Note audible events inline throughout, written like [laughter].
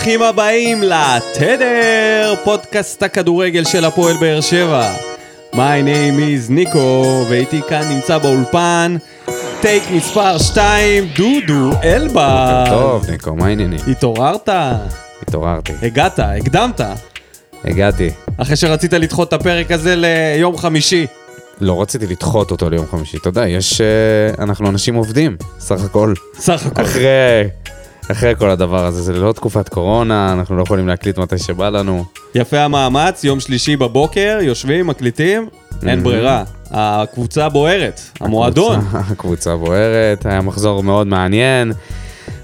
ברוכים הבאים לתדר, פודקאסט הכדורגל של הפועל באר שבע. My name is ניקו, ואיתי כאן נמצא באולפן, טייק מספר 2, דודו אלבה. טוב, ניקו, מה העניינים? התעוררת? התעוררתי. הגעת, הקדמת. הגעתי. אחרי שרצית לדחות את הפרק הזה ליום חמישי. לא רציתי לדחות אותו ליום חמישי, אתה יודע, יש... אה, אנחנו אנשים עובדים, סך הכל. סך הכל. אחרי... אחרי כל הדבר הזה, זה לא תקופת קורונה, אנחנו לא יכולים להקליט מתי שבא לנו. יפה המאמץ, יום שלישי בבוקר, יושבים, מקליטים, אין. ברירה. הקבוצה בוערת, המועדון. [laughs] הקבוצה- בוערת, היה מחזור מאוד מעניין,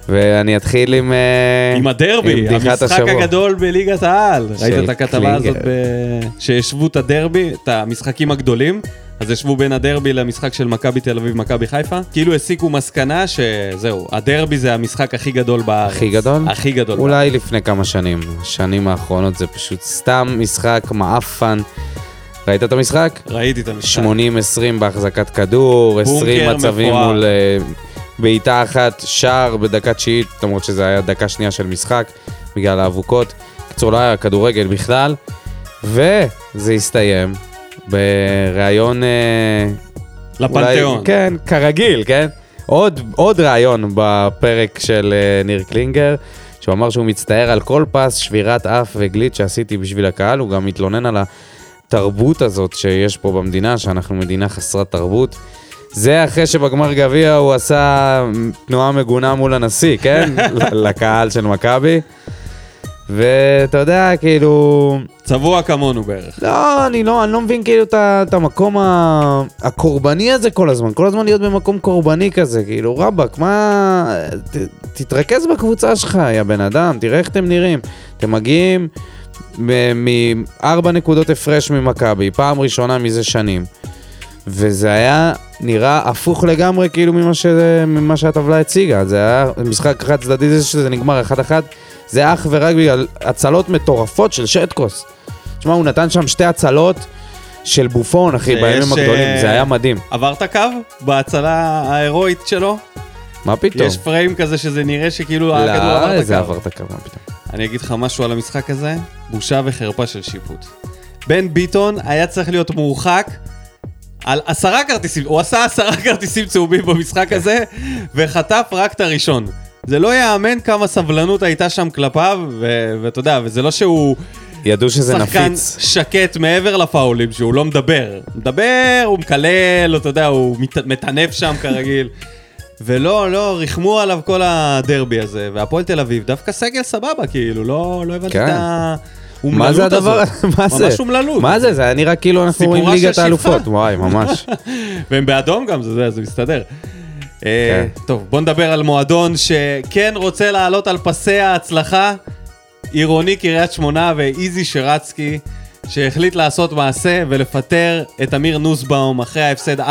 ואני אתחיל עם... אה, עם הדרבי, עם המשחק השבוע. הגדול בליגת העל. ראית את הכתבה הזאת קלינגר. ב... שהשוו את הדרבי, את המשחקים הגדולים? אז השוו בין הדרבי למשחק של מכבי תל אביב, מכבי חיפה. כאילו הסיקו מסקנה שזהו, הדרבי זה המשחק הכי גדול בארץ. הכי גדול? הכי גדול. אולי לפני כמה שנים. השנים האחרונות זה פשוט סתם משחק מעפן. ראית את המשחק? ראיתי את המשחק. 80-20 בהחזקת כדור, 20 בונקר מצבים מפואר. מול אה, בעיטה אחת, שער בדקה תשיעית, למרות שזה היה דקה שנייה של משחק, בגלל האבוקות. בקיצור, לא היה כדורגל בכלל. וזה הסתיים בריאיון... אה, לפנתיאון. אולי, כן, כרגיל, כן? עוד, עוד ראיון בפרק של אה, ניר קלינגר, שהוא אמר שהוא מצטער על כל פס, שבירת אף וגליץ' שעשיתי בשביל הקהל, הוא גם מתלונן על התרבות הזאת שיש פה במדינה, שאנחנו מדינה חסרת תרבות. זה אחרי שבגמר גביע הוא עשה תנועה מגונה מול הנשיא, כן? [laughs] לקהל של מכבי. ואתה יודע, כאילו... צבוע כמונו בערך. לא, אני לא, אני לא מבין כאילו את המקום ה- הקורבני הזה כל הזמן, כל הזמן להיות במקום קורבני כזה, כאילו רבאק, מה... ת, תתרכז בקבוצה שלך, יא בן אדם, תראה איך אתם נראים. אתם מגיעים מארבע נקודות הפרש ממכבי, פעם ראשונה מזה שנים. וזה היה נראה הפוך לגמרי כאילו ממה, ש... ממה שהטבלה הציגה. זה היה משחק חד צדדי זה שזה נגמר אחד אחד, זה אך ורק בגלל הצלות מטורפות של שטקוס. תשמע, הוא נתן שם שתי הצלות של בופון, אחי, בימים הגדולים, אה, זה היה מדהים. עברת קו בהצלה ההירואית שלו? מה פתאום? יש פריים כזה שזה נראה שכאילו הכדור לא, עבר את הקו. עבר את הקו, מה פתאום. אני אגיד לך משהו על המשחק הזה, בושה וחרפה של שיפוט. בן ביטון היה צריך להיות מורחק על עשרה כרטיסים, הוא עשה עשרה [laughs] כרטיסים צהובים במשחק הזה, וחטף רק את הראשון. זה לא ייאמן כמה סבלנות הייתה שם כלפיו, ו- ואתה יודע, וזה לא שהוא ידעו שזה שחקן נפיץ. שקט מעבר לפאולים, שהוא לא מדבר. מדבר, הוא מקלל, אתה יודע, הוא מת- מטנף שם כרגיל. ולא, לא, ריחמו עליו כל הדרבי הזה, והפועל תל אביב, דווקא סגל סבבה, כאילו, לא, לא הבנתי כן. את האומללות מה זה. הדבר? [laughs] מה זה? ממש אומללות. מה זה? זה היה נראה כאילו אנחנו רואים ליגת. האלופות. וואי, ממש. [laughs] והם באדום גם, זה מסתדר. אה, כן. טוב, בוא נדבר על מועדון שכן רוצה לעלות על פסי ההצלחה. עירוני קריית שמונה ואיזי שרצקי, שהחליט לעשות מעשה ולפטר את אמיר נוסבאום אחרי ההפסד 4-0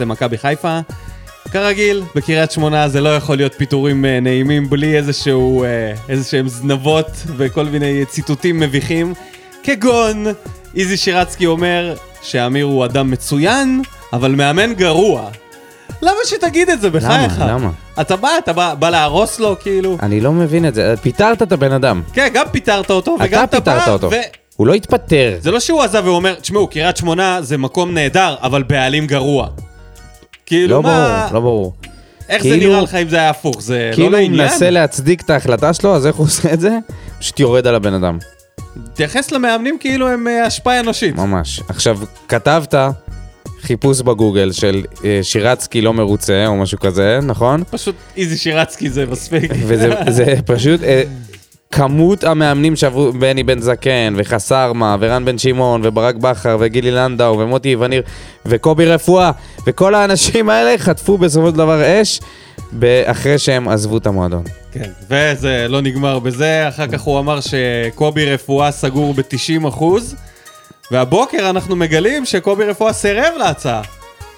למכבי חיפה. כרגיל, בקריית שמונה זה לא יכול להיות פיטורים אה, נעימים בלי איזשהו, אה, איזשהם זנבות וכל מיני ציטוטים מביכים. כגון, איזי שירצקי אומר שאמיר הוא אדם מצוין, אבל מאמן גרוע. למה שתגיד את זה בחייך? למה? אתה בא, אתה בא, בא להרוס לו, כאילו. אני לא מבין את זה. פיטרת את הבן אדם. כן, גם פיטרת אותו, וגם אתה אתה בא, פיטרת אותו. ו... הוא לא התפטר. זה לא שהוא עזב והוא אומר, תשמעו, קריית שמונה זה מקום נהדר, אבל בעלים גרוע. כאילו, לא מה... ברור, לא ברור. איך זה כאילו- נראה לך אם זה היה הפוך? זה לא כאילו הוא לעניין? מנסה להצדיק את ההחלטה שלו, אז איך הוא עושה את זה? פשוט יורד על הבן אדם. תייחס למאמנים כאילו הם אה, השפעה אנושית. ממש. עכשיו, כתבת חיפוש בגוגל של אה, שירצקי לא מרוצה, או משהו כזה, נכון? פשוט איזי שירצקי זה מספיק. וזה [laughs] זה פשוט... אה, כמות המאמנים שעברו, בני בן זקן, וחסרמה, ורן בן שמעון, וברק בכר, וגילי לנדאו, ומוטי וניר, וקובי רפואה, וכל האנשים האלה חטפו בסופו של דבר אש, אחרי שהם עזבו את המועדון. כן, וזה לא נגמר בזה, אחר כך הוא אמר שקובי רפואה סגור ב-90 אחוז, והבוקר אנחנו מגלים שקובי רפואה סירב להצעה.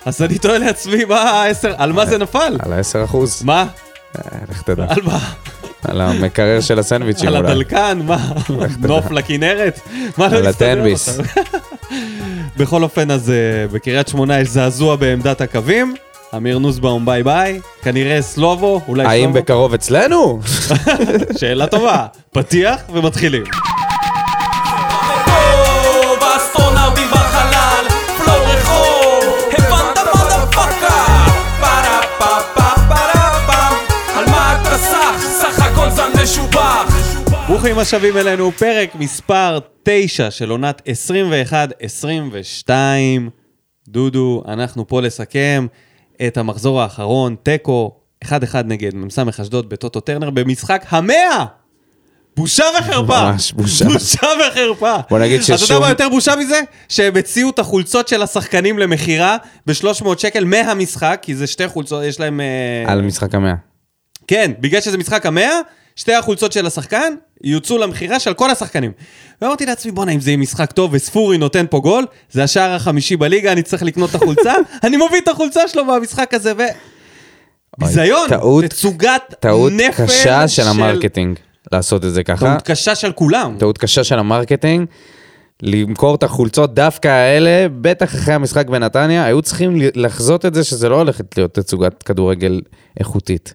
אז אני תוהה לעצמי, מה העשר, על מה זה נפל? על ה-10 אחוז, מה? לך תדע. על מה? על המקרר של הסנדוויצ'ים על אולי. הדלקן? מה? נוף לכנרת? מה לא על מסתדר הטנביס. לך? [laughs] בכל אופן, אז אה, בקריית שמונה יש זעזוע בעמדת הקווים, אמיר נוסבאום ביי ביי, כנראה סלובו, אולי האם שלמה. בקרוב אצלנו? [laughs] שאלה טובה. פתיח ומתחילים. ברוכים השבים אלינו, פרק מספר 9 של עונת 21-22. דודו, אנחנו פה לסכם את המחזור האחרון, תיקו, 1-1 נגד מ"ס אשדוד בטוטו טרנר במשחק המאה! בושה וחרפה! ממש בושה. בושה וחרפה! בוא נגיד אתה יודע ששום- מה יותר בושה מזה? שהם הציעו את החולצות של השחקנים למכירה ב-300 שקל מהמשחק, כי זה שתי חולצות, יש להם... אה, על משחק המאה. כן, בגלל שזה משחק המאה, שתי החולצות של השחקן יוצאו למכירה של כל השחקנים. ואמרתי לעצמי, בואנה, אם זה יהיה משחק טוב וספורי נותן פה גול, זה השער החמישי בליגה, אני צריך לקנות את החולצה, [laughs] אני מביא את החולצה שלו במשחק הזה, ו... ביזיון, טעות- תצוגת טעות נפל קשה של ה marketing לעשות את זה ככה. טעות קשה של כולם. טעות קשה של ה marketing. למכור את החולצות דווקא האלה, בטח אחרי המשחק בנתניה, היו צריכים לחזות את זה שזה לא הולכת להיות תצוגת כדורגל איכותית.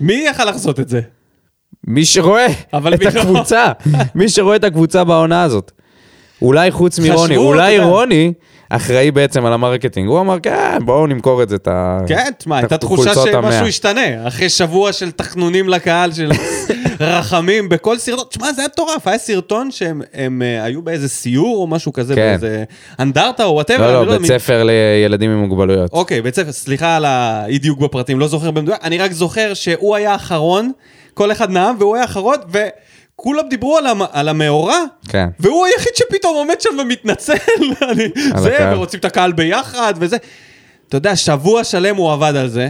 מי יכל לחזות את זה? מי שרואה את לא? הקבוצה, מי שרואה את הקבוצה בעונה הזאת. אולי חוץ מרוני, אולי. רוני אחראי בעצם על ה marketing. הוא אמר, כן, בואו נמכור את זה, את ה... כן, תשמע, הייתה תחושה החולצות שמשהו המאה." ישתנה. אחרי שבוע של תחנונים לקהל, של [laughs] רחמים בכל סרטון. תשמע, זה היה מטורף, היה סרטון שהם הם, אה, היו באיזה סיור או משהו כזה, כן. באיזה אנדרטה או whatever. לא, לא, בית ספר לילדים עם מוגבלויות. אוקיי, בית ספר, סליחה על האי-דיוק בפרטים, לא זוכר במדויק, אני רק זוכר שהוא היה האחרון, כל אחד נאם והוא היה האחרון, וכולם דיברו על, המ... על המאורע, כן. והוא היחיד שפתאום עומד שם ומתנצל, [laughs] אני... על זה, הקהל. ורוצים את הקהל ביחד, וזה. אתה יודע, שבוע שלם הוא עבד על זה.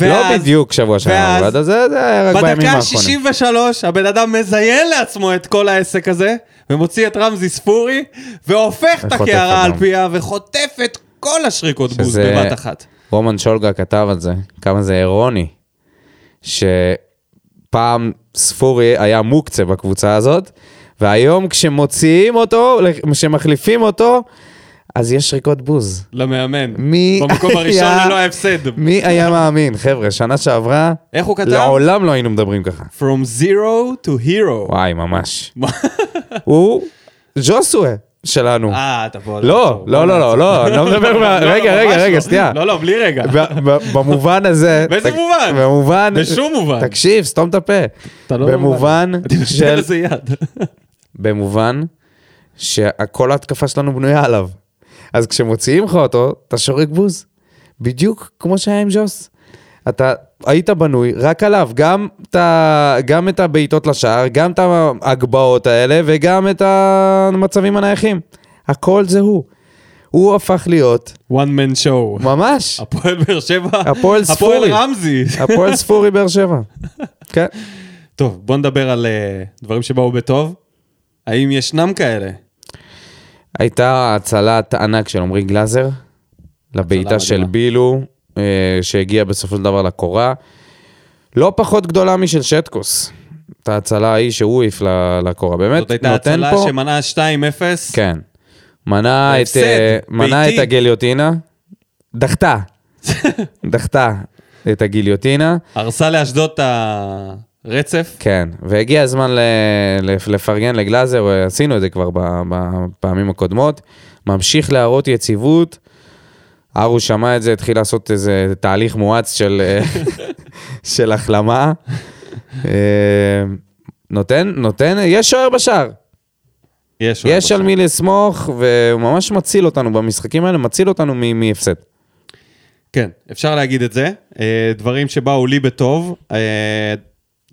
לא ואז- בדיוק שבוע שלנו, ואז- אבל זה זה היה רק בימים בדקה האחרונים. ה-63, הבן אדם מזיין לעצמו את כל העסק הזה, ומוציא את רמזי ספורי, והופך את הקערה על. פיה, וחוטף את כל השריקות בוז בבת אחת. רומן שולגה כתב על זה, כמה זה אירוני, שפעם ספורי היה מוקצה בקבוצה הזאת, והיום כשמוציאים אותו, כשמחליפים אותו, אז יש שריקות בוז. למאמן. מי במקום הראשון היה- ללא ההפסד. מי היה מאמין? חבר'ה, שנה שעברה, איך הוא כתב? לעולם לא היינו מדברים ככה. From zero to hero. וואי, ממש. הוא ז'וסווה שלנו. אה, אתה פה... לא, לעצור, לא, לא, לא, לא, אני לא מדבר מה... לא, לא, רגע, רגע, רגע, לא. שנייה. לא, לא, בלי רגע. במובן הזה... [laughs] באיזה מובן? במובן... בשום מובן. תקשיב, סתום את הפה. אתה לא... במובן [laughs] של... [laughs] במובן שכל ההתקפה שלנו בנויה עליו. אז כשמוציאים לך אותו, אתה שורק בוז. בדיוק כמו שהיה עם ג'וס. אתה היית בנוי רק עליו, גם ה- גם את הבעיטות לשער, גם את ההגבהות האלה וגם את המצבים הנייחים. הכל זה הוא. הוא הפך להיות one man show. ממש הפועל באר שבע. הפועל ספורי. הפועל רמזי. הפועל ספורי באר שבע. כן. טוב, בוא נדבר על אה, דברים שבאו בטוב. האם ישנם כאלה? הייתה הצלת ענק של עמרי גלאזר, לבעיטה של. בילו, שהגיעה בסופו של דבר לקורה. לא פחות גדולה משל שטקוס. את ההצלה ההיא שהוא העיף לקורה. באמת, זאת הייתה נותן הצלה פה... שמנעה 2-0. כן. מנע את, אה, מנע. את הגיליוטינה. דחתה. [laughs] דחתה את הגיליוטינה. הרסה לאשדוד את הרצף. כן, והגיע הזמן לפרגן לגלאזר, עשינו את זה כבר בפעמים הקודמות. ממשיך להראות יציבות. ארו שמע את זה, התחיל לעשות איזה תהליך מואץ של, [laughs] של החלמה. אה, נותן, נותן, יש שוער בשער. יש. יש על מי לסמוך, והוא ממש מציל אותנו במשחקים האלה, מציל אותנו מהפסד. כן, אפשר להגיד את זה. אה, דברים שבאו לי בטוב. אה,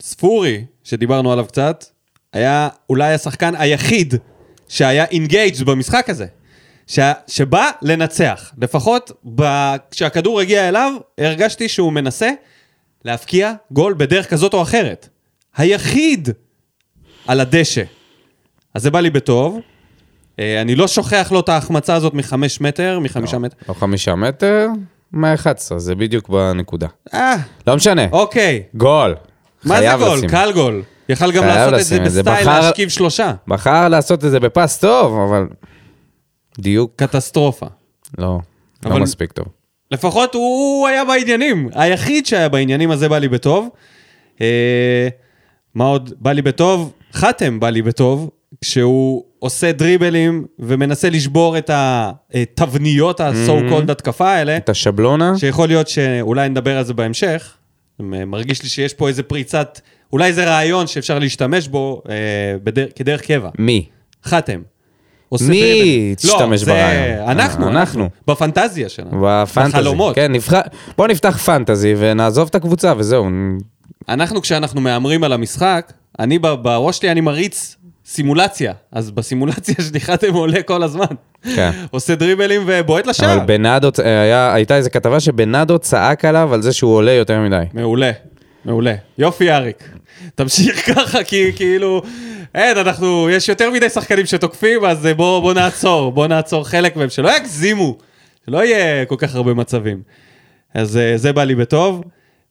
ספורי, שדיברנו עליו קצת, היה אולי השחקן היחיד שהיה אינגייג' במשחק הזה. ש... שבא לנצח. לפחות ב... כשהכדור הגיע אליו, הרגשתי שהוא מנסה להבקיע גול בדרך כזאת או אחרת. היחיד על הדשא. אז זה בא לי בטוב. אה, אני לא שוכח לו את ההחמצה הזאת מחמש מטר, מחמישה מטר. לא חמישה מטר, מה 11, זה בדיוק בנקודה. אה, לא משנה, אוקיי. גול. מה זה גול? לשים. קל גול. יכל גם לעשות את זה. בסטייל בחר- להשכיב שלושה. בחר לעשות את זה בפס טוב, אבל דיוק קטסטרופה. לא, לא מספיק טוב. לפחות הוא, היה בעניינים. היחיד שהיה בעניינים הזה בא לי בטוב. אה, מה עוד בא לי בטוב? חתם בא לי בטוב, כשהוא עושה דריבלים ומנסה לשבור את התבניות ה-so called התקפה האלה. את השבלונה? שיכול להיות שאולי נדבר על זה בהמשך. מרגיש לי שיש פה איזה פריצת, אולי זה רעיון שאפשר להשתמש בו אה, בדר, כדרך קבע. מי? חתם. מי. תשתמש לא, ברעיון? אנחנו, אה, אנחנו, אנחנו. בפנטזיה שלנו. בפנטזי. בחלומות. כן, נבחר... בוא נפתח פנטזי ונעזוב את הקבוצה וזהו. אנחנו, כשאנחנו מהמרים על המשחק, אני בראש שלי, אני מריץ סימולציה. אז בסימולציה [laughs] שלי חתם עולה כל הזמן. כן. עושה דריבלים ובועט לשער. אבל בנאדו, אה, היה, הייתה איזו כתבה שבנאדו צעק עליו על זה שהוא עולה יותר מדי. מעולה, מעולה. יופי, אריק. תמשיך ככה, כי כאילו... אין, אנחנו... יש יותר מדי שחקנים שתוקפים, אז אה, בוא, בוא נעצור, בוא נעצור חלק מהם, שלא יגזימו, שלא יהיה כל כך הרבה מצבים. אז אה, זה בא לי בטוב.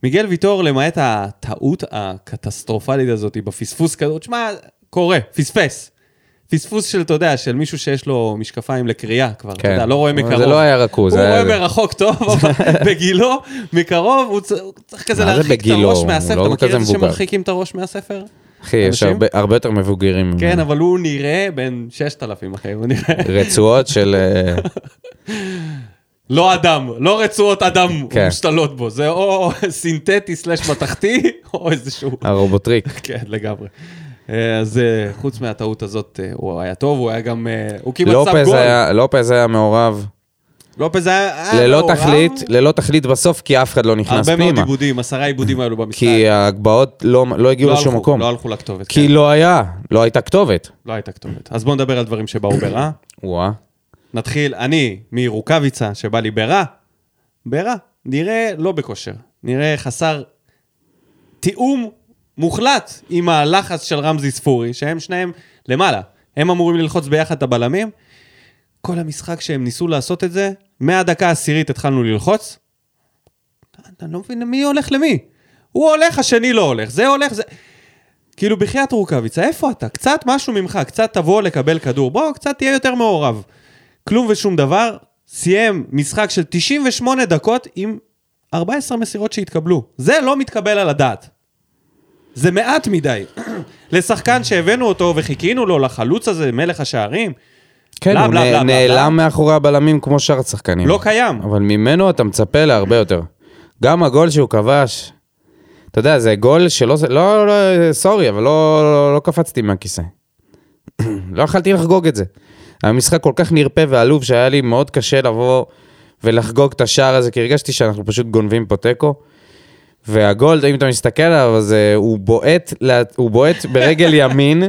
מיגל ויטור, למעט הטעות הקטסטרופלית הזאת בפספוס כזאת, שמע, קורה, פספס. פספוס של, אתה יודע, של מישהו שיש לו משקפיים לקריאה כבר, אתה כן. יודע, לא רואה מקרוב. זה לא היה רכוז, הוא זה היה רואה. מרחוק טוב, אבל [laughs] בגילו, מקרוב, הוא צריך כזה להרחיק את? הראש מהספר. לא אתה מכיר את זה. שמרחיקים את הראש מהספר? אחי, יש? הרבה, הרבה יותר מבוגרים. כן. אבל הוא נראה בן 6,000, אחי, הוא נראה... [laughs] רצועות של... אה, לא אדם, לא רצועות אדם כן. מושתלות בו, זה או סינתטי סלאש מתכתי, [laughs] או איזשהו... הרובוטריק. [laughs] כן, לגמרי. אה, אז אה, חוץ מהטעות הזאת, הוא היה טוב, הוא היה גם... הוא כמעט שם גול. לופז היה מעורב לופז היה... ללא. תכלית, ללא תכלית בסוף, כי אף אחד לא נכנס הרבה מאוד פנימה. עיבודים, עשרה עיבודים האלו במשחק. כי ההגבהות לא לא הגיעו לא לשום מקום. לא הלכו לכתובת. כי כן. לא היה, לא הייתה כתובת. לא הייתה כתובת. אז בואו נדבר על דברים שבאו ברע. [coughs] וואה. נתחיל, אני מרוקאביצה, שבא לי ברע. ברע. נראה לא בכושר. נראה חסר תיאום מוחלט עם הלחץ של רמזי ספורי, שהם שניהם למעלה. הם אמורים ללחוץ ביחד את הבלמים. כל המשחק שהם ניסו לעשות את זה, מהדקה העשירית התחלנו ללחוץ. אני לא מבין מי הולך למי. הוא הולך, השני לא הולך. זה הולך, זה... כאילו, בחייאת רוקאביצה, איפה אתה? קצת משהו ממך, קצת תבוא לקבל כדור. בוא, קצת תהיה יותר מעורב. כלום ושום דבר, סיים משחק של 98 דקות עם 14 מסירות שהתקבלו. זה לא מתקבל על הדעת. זה מעט מדי. [clears throat] לשחקן שהבאנו אותו וחיכינו לו, לחלוץ הזה, מלך השערים, כן, הוא. נעלם מאחורי הבלמים כמו שאר השחקנים. לא קיים. אבל ממנו אתה מצפה להרבה יותר. גם הגול שהוא כבש, אתה יודע, זה גול שלא, לא, לא, סורי, אבל לא, לא, לא קפצתי מהכיסא. [clears throat] לא יכלתי לחגוג את זה. היה משחק כל כך נרפה ועלוב שהיה לי מאוד קשה לבוא ולחגוג את השער הזה, כי הרגשתי שאנחנו פשוט גונבים פה תיקו. והגול, אם אתה מסתכל עליו, אז אה, הוא בועט, הוא בועט ברגל ימין, [laughs]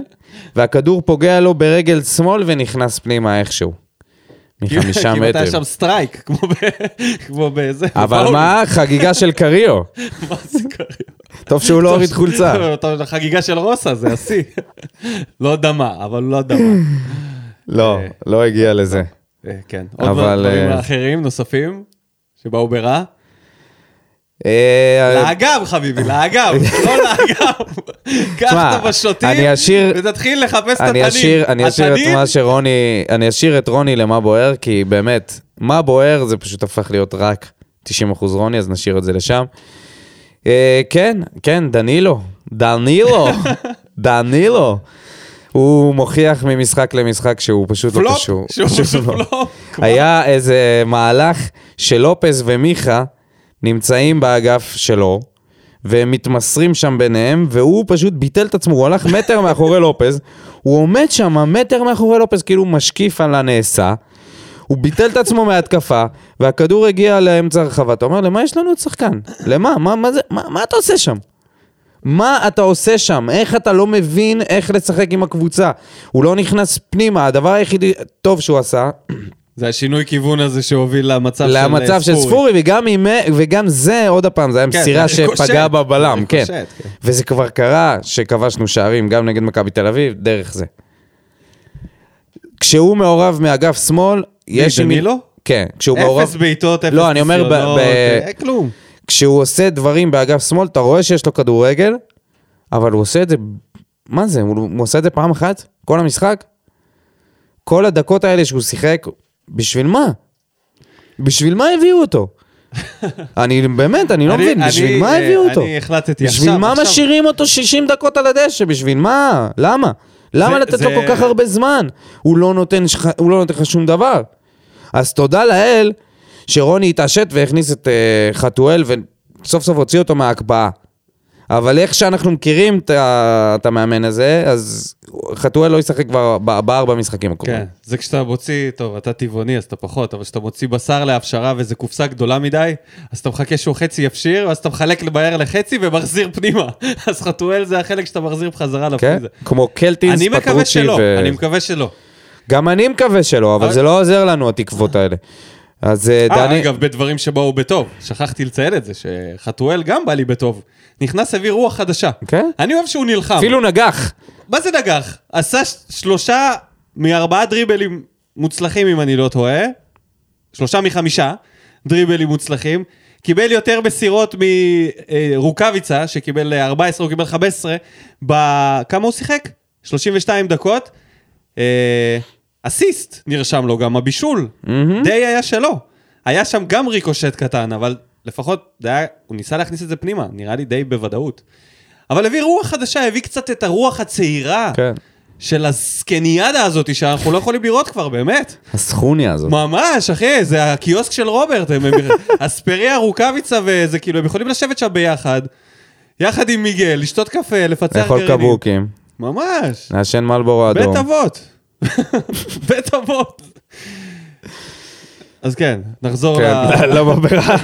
והכדור פוגע לו ברגל שמאל ונכנס פנימה איכשהו. מחמישה כמעט מטר. היה שם סטרייק, כמו ב- כמו בזה. אבל. מה, חגיגה של קריו. [laughs] מה זה קרה? טוב שהוא לא הוריד חולצה. [laughs] חגיגה של רוסה, זה השיא. [laughs] לא דמה, אבל לא דמה. לא, לא הגיע לזה. אה, כן. עוד דברים אה, אחרים, נוספים, שבאו ברע? אה, לאגב, חביבי, לאגב, לא לאגב. קח את אשאיר- ותתחיל לחפש את התנים. אני אשאיר את מה שרוני, אני אשאיר את רוני למה בוער, כי באמת, מה בוער זה פשוט הפך להיות רק 90% רוני, אז נשאיר את זה לשם. אה, כן, כן, דנילו, דנילו, [laughs] דנילו. הוא מוכיח ממשחק למשחק שהוא פשוט לא פלופ, קשור. שהוא פשוט לא. פלופ. היה איזה מהלך שלופז ומיכה נמצאים באגף שלו, והם מתמסרים שם ביניהם, והוא פשוט ביטל את עצמו, הוא הלך מטר [laughs] מאחורי לופז, הוא עומד שם מטר מאחורי לופז, כאילו משקיף על הנעשה, הוא ביטל את עצמו מההתקפה, והכדור הגיע לאמצע הרחבה. אתה אומר, למה יש לנו עוד שחקן? למה? מה, מה, זה, מה, מה אתה עושה שם? מה אתה עושה שם? איך אתה לא מבין איך לשחק עם הקבוצה? הוא לא נכנס פנימה, הדבר היחידי טוב שהוא עשה, [clears throat] זה השינוי כיוון הזה שהוביל למצב של למצב של ספורי, וגם, עם, וגם זה, עוד פעם, זה היה כן, מסירה זה שפגעה בבלם, כן. ריקושט, כן. וזה כבר קרה שכבשנו שערים גם נגד מכבי תל אביב, דרך זה. כשהוא מעורב מאגף שמאל, יש... עם מי- דנילו? כן, כשהוא מעורב... אפס בעיטות, אפס לא, אני אומר, ב- ב- אה, כלום. כשהוא עושה דברים באגף שמאל, אתה רואה שיש לו כדורגל, אבל הוא עושה את זה, מה זה, הוא, הוא עושה את זה פעם אחת? כל המשחק? כל הדקות האלה שהוא שיחק, בשביל מה? בשביל מה הביאו אותו? אני באמת, אני לא אני- מבין, אני, בשביל מה אה, הביאו אותו? אני החלטתי בשביל עכשיו, מה עכשיו. משאירים אותו 60 דקות על הדשא? בשביל מה? למה? למה זה- לתת לו זה- כל כך הרבה זמן? הוא לא נותן לך- הוא לא נותן לך שום דבר. אז תודה לאל שרוני התעשת והכניס את אה, חתואל וסוף סוף הוציא אותו מההקפאה. אבל איך שאנחנו מכירים את המאמן הזה, אז חתואל לא ישחק כבר בארבע משחקים הקרובים. כן, זה כשאתה מוציא, טוב, אתה טבעוני אז אתה פחות, אבל כשאתה מוציא בשר להפשרה ואיזה קופסה גדולה מדי, אז אתה מחכה שהוא חצי יפשיר, ואז אתה מחלק מהר לחצי ומחזיר פנימה. [laughs] אז חתואל זה החלק שאתה מחזיר בחזרה כן? לפריזה. כמו קלטינס, אני מקווה פטרוצ'י שלא, ו... אני מקווה שלא. גם אני מקווה שלא, אבל אבל- זה לא עוזר לנו, התקוות האלה. אז אה, אה, דני... אגב, בדברים שבאו בטוב, שכחתי לציין את זה, שחתואל גם בא לי בטוב. נכנס, הביא רוח חדשה. כן? אני אוהב שהוא נלחם. אפילו נגח. מה זה נגח? עשה שלושה מארבעה דריבלים מוצלחים, אם אני לא טועה. שלושה מחמישה דריבלים מוצלחים. קיבל יותר מסירות מרוקאביצה, שקיבל 14, הוא קיבל 15. בכמה הוא שיחק? 32 דקות. אסיסט נרשם לו גם, הבישול. די היה שלו. היה שם גם ריקושט קטן, אבל לפחות היה, הוא ניסה להכניס את זה פנימה, נראה לי די בוודאות. אבל הביא רוח חדשה, הביא קצת את הרוח הצעירה כן. של הזקניאדה הזאת, שאנחנו לא יכולים לראות כבר, באמת. הסכוניה הזאת. ממש, אחי, זה הקיוסק של רוברט. הם- [laughs] אספריה, רוקאביצה וזה, כאילו, הם יכולים לשבת שם ביחד, יחד עם מיגל, לשתות קפה, לפצח לאכול גרעינים. קבוקים, ממש. לעשן מלבורו בית אדום. אבות. בית אבות. אז כן, נחזור כן, ל- [laughs] בברירה.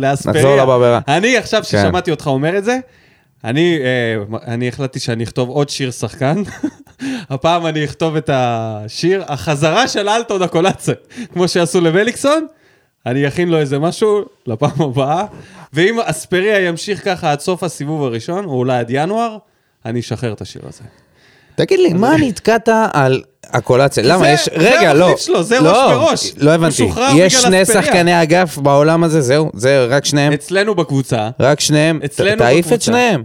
לאספריה. נחזור לבברה. אני עכשיו כן. ששמעתי אותך אומר את זה, אני, אה, אני החלטתי שאני אכתוב עוד שיר שחקן. [laughs] הפעם אני אכתוב את השיר, החזרה של אלטון הקולאצה, כמו שעשו למליקסון. אני אכין לו איזה משהו לפעם הבאה, ואם אספריה ימשיך ככה עד סוף הסיבוב הראשון, או אולי עד ינואר, אני אשחרר את השיר הזה. תגיד לי, מה נתקעת על הקולציה? למה זה- יש... זה רגע, לא. המחליף שלו, זה לא, ראש בראש. לא הבנתי. יש שני. שחקני אגף בעולם הזה, זהו? זה רק שניהם? אצלנו בקבוצה, רק שניהם? אצלנו תעיף את בקבוצה. שניהם.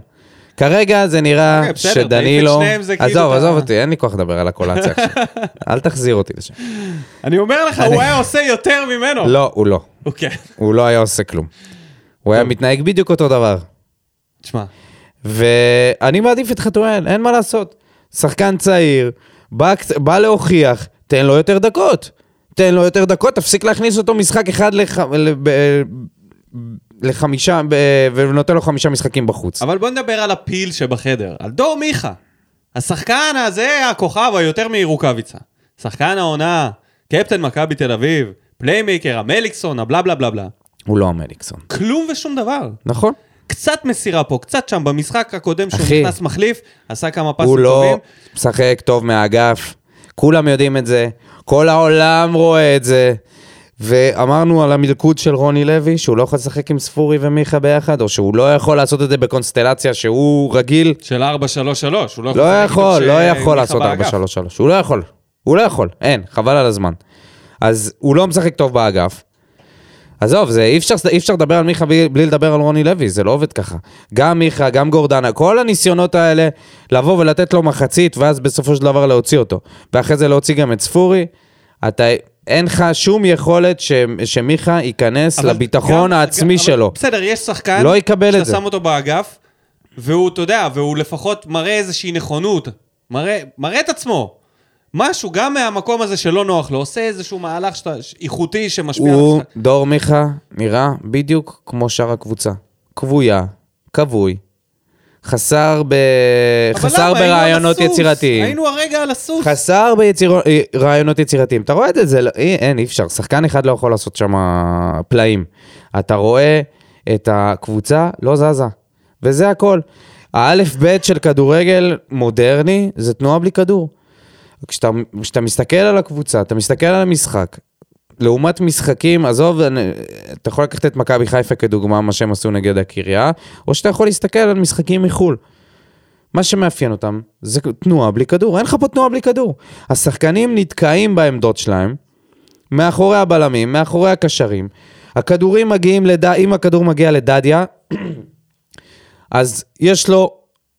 כרגע זה נראה אוקיי, שדנילו... זה כאילו עזוב, עזוב אותי, אין לי כוח לדבר על הקולציה [laughs] עכשיו. אל תחזיר אותי לשם. אני אומר לך, הוא היה עושה יותר ממנו. לא, הוא לא. אוקיי. הוא לא היה עושה כלום. הוא היה מתנהג בדיוק אותו דבר. תשמע, ואני מעדיף את חתואל, אין מה לעשות. שחקן צעיר, בא, בא להוכיח, תן לו יותר דקות. תן לו יותר דקות, תפסיק להכניס אותו משחק אחד לח... ל... ב... לחמישה, ב... ונותן לו חמישה משחקים בחוץ. אבל בוא נדבר על הפיל שבחדר, על דור מיכה. השחקן הזה, הכוכב היותר מרוקאביצה. שחקן העונה, קפטן מכבי תל אביב, playmaker, המליקסון, הבלה בלה בלה בלה. הוא לא המליקסון. כלום ושום דבר. נכון? קצת מסירה פה, קצת שם. במשחק הקודם שהוא אחי, נכנס מחליף, עשה כמה פסים הוא לא טובים. משחק טוב מהאגף, כולם יודעים את זה, כל העולם רואה את זה. ואמרנו על המלכוד של רוני לוי, שהוא לא יכול לשחק עם ספורי ומיכה ביחד, או שהוא לא יכול לעשות את זה בקונסטלציה שהוא רגיל. של 4-3-3, הוא לא יכול לא יכול, לא יכול לעשות באגף. 4-3-3. הוא לא יכול. הוא לא יכול, אין, חבל על הזמן. אז הוא לא משחק טוב באגף. עזוב, זה, אי, אפשר, אי אפשר לדבר על מיכה בלי, בלי לדבר על רוני לוי, זה לא עובד ככה. גם מיכה, גם גורדנה, כל הניסיונות האלה לבוא ולתת לו מחצית, ואז בסופו של דבר להוציא אותו. ואחרי זה להוציא גם את ספורי, אתה, אין לך שום יכולת ש, שמיכה ייכנס אבל לביטחון גם- העצמי אבל שלו. בסדר, יש שחקן לא יקבל את שאתה זה. שם אותו באגף, והוא, אתה יודע, והוא לפחות מראה איזושהי נכונות, מראה, מראה את עצמו. משהו, גם מהמקום הזה שלא נוח לו, עושה איזשהו מהלך שאתה, איכותי שמשפיע על הוא, המשחק. דור מיכה, נראה בדיוק כמו שאר הקבוצה. כבויה, כבוי, חסר, ב... חסר למה? היינו על ברעיונות הסוס. יצירתיים. היינו הרגע על הסוס. חסר ברעיונות יצירתיים. אתה רואה את זה, לא- אי, אין, אי אפשר. שחקן אחד לא יכול לעשות שם פלאים. אתה רואה את הקבוצה לא זזה, וזה הכל. האלף בית של כדורגל מודרני זה תנועה בלי כדור. כשאתה, כשאתה מסתכל על הקבוצה, אתה מסתכל על המשחק, לעומת משחקים, עזוב, אני- אתה יכול לקחת את מכבי חיפה כדוגמה, מה שהם עשו נגד הקריה, או שאתה יכול להסתכל על משחקים מחו"ל. מה שמאפיין אותם זה תנועה בלי כדור, אין לך פה תנועה בלי כדור. השחקנים נתקעים בעמדות שלהם, מאחורי הבלמים, מאחורי הקשרים. הכדורים מגיעים, לד... אם הכדור מגיע לדדיה, [clears throat] אז יש לו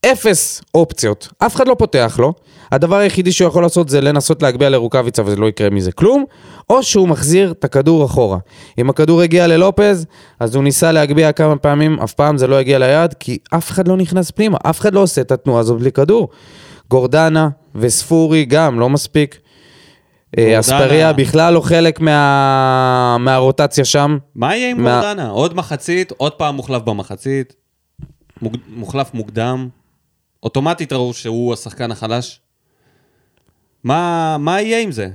אפס אופציות. אף אחד לא פותח לו, הדבר היחידי שהוא יכול לעשות זה לנסות להגביה לרוקאביצה וזה לא יקרה מזה כלום, או שהוא מחזיר את הכדור אחורה. אם הכדור הגיע ללופז, אז הוא ניסה להגביה כמה פעמים, אף פעם זה לא הגיע ליעד, כי אף אחד לא נכנס פנימה, אף אחד לא עושה את התנועה הזאת בלי כדור. גורדנה וספורי גם, לא מספיק. אה. אספריה בכלל לא חלק מה... מהרוטציה שם. מה יהיה עם מה- גורדנה? עוד מחצית, עוד פעם מוחלף במחצית, מוג... מוחלף מוקדם, אוטומטית ראו שהוא השחקן החלש. מה, מה יהיה עם זה?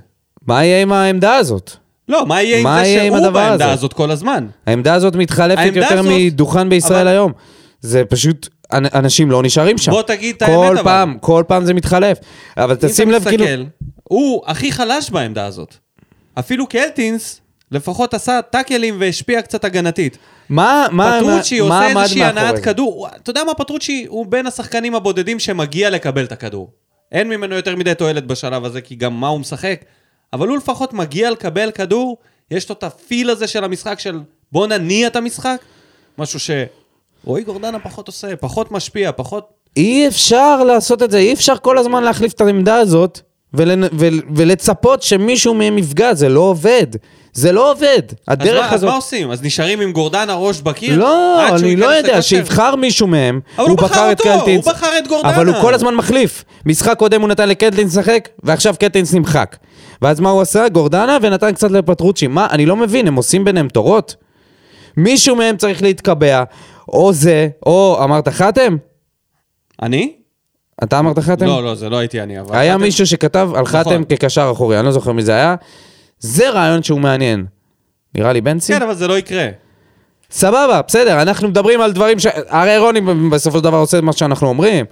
מה יהיה עם העמדה הזאת? לא, מה יהיה עם מה זה עם שהוא הדבר בעמדה הזה? הזאת כל הזמן? העמדה הזאת מתחלפת העמדה יותר הזאת- מדוכן בישראל אבל- היום. זה פשוט, אנ- אנשים לא נשארים שם. בוא תגיד את כל האמת, אבל. פעם, כל פעם זה מתחלף. אבל תשים לב, כאילו... מסתכל, הוא הכי חלש בעמדה הזאת. אפילו קלטינס לפחות עשה טאקלים והשפיע קצת הגנתית. מה, מה, פטרוצ'י מה, מה עושה עמד איזושהי הנעת זה? כדור. אתה יודע מה, פטרוצ'י הוא בין השחקנים הבודדים שמגיע לקבל את הכדור. אין ממנו יותר מדי תועלת בשלב הזה, כי גם מה הוא משחק. אבל הוא לפחות מגיע לקבל כדור, יש לו את הפיל הזה של המשחק של בוא נניע את המשחק. משהו שרועי גורדנה פחות עושה, פחות משפיע, פחות... אי אפשר לעשות את זה, אי אפשר כל הזמן להחליף את העמדה הזאת ול... ולצפות שמישהו מהם יפגע, זה לא עובד. זה לא עובד. אז הדרך מה, אז הזאת... מה עושים? אז נשארים עם גורדנה ראש בקיר? לא, אני לא יודע? שיבחר מישהו מהם. אבל הוא בחר את אותו, קלטינס. הוא בחר את גורדנה. אבל הוא כל הזמן מחליף. משחק קודם הוא נתן לקלטינס לשחק, ועכשיו קלטינס נמחק. ואז מה הוא עשה? גורדנה ונתן קצת לפטרוצ'י. מה? אני לא מבין, הם עושים ביניהם תורות? מישהו מהם צריך להתקבע, או זה, או אמרת חתם? אני? אתה אמרת חתם? לא, לא, זה לא הייתי אני, אבל... היה חתם- מישהו שכתב על חתם נכון. כקשר אחורי, אני לא זוכר מי זה היה. זה רעיון שהוא מעניין. נראה לי בנצי? כן, אבל זה לא יקרה. סבבה, בסדר, אנחנו מדברים על דברים ש... הרי רוני בסופו של דבר עושה את מה שאנחנו אומרים.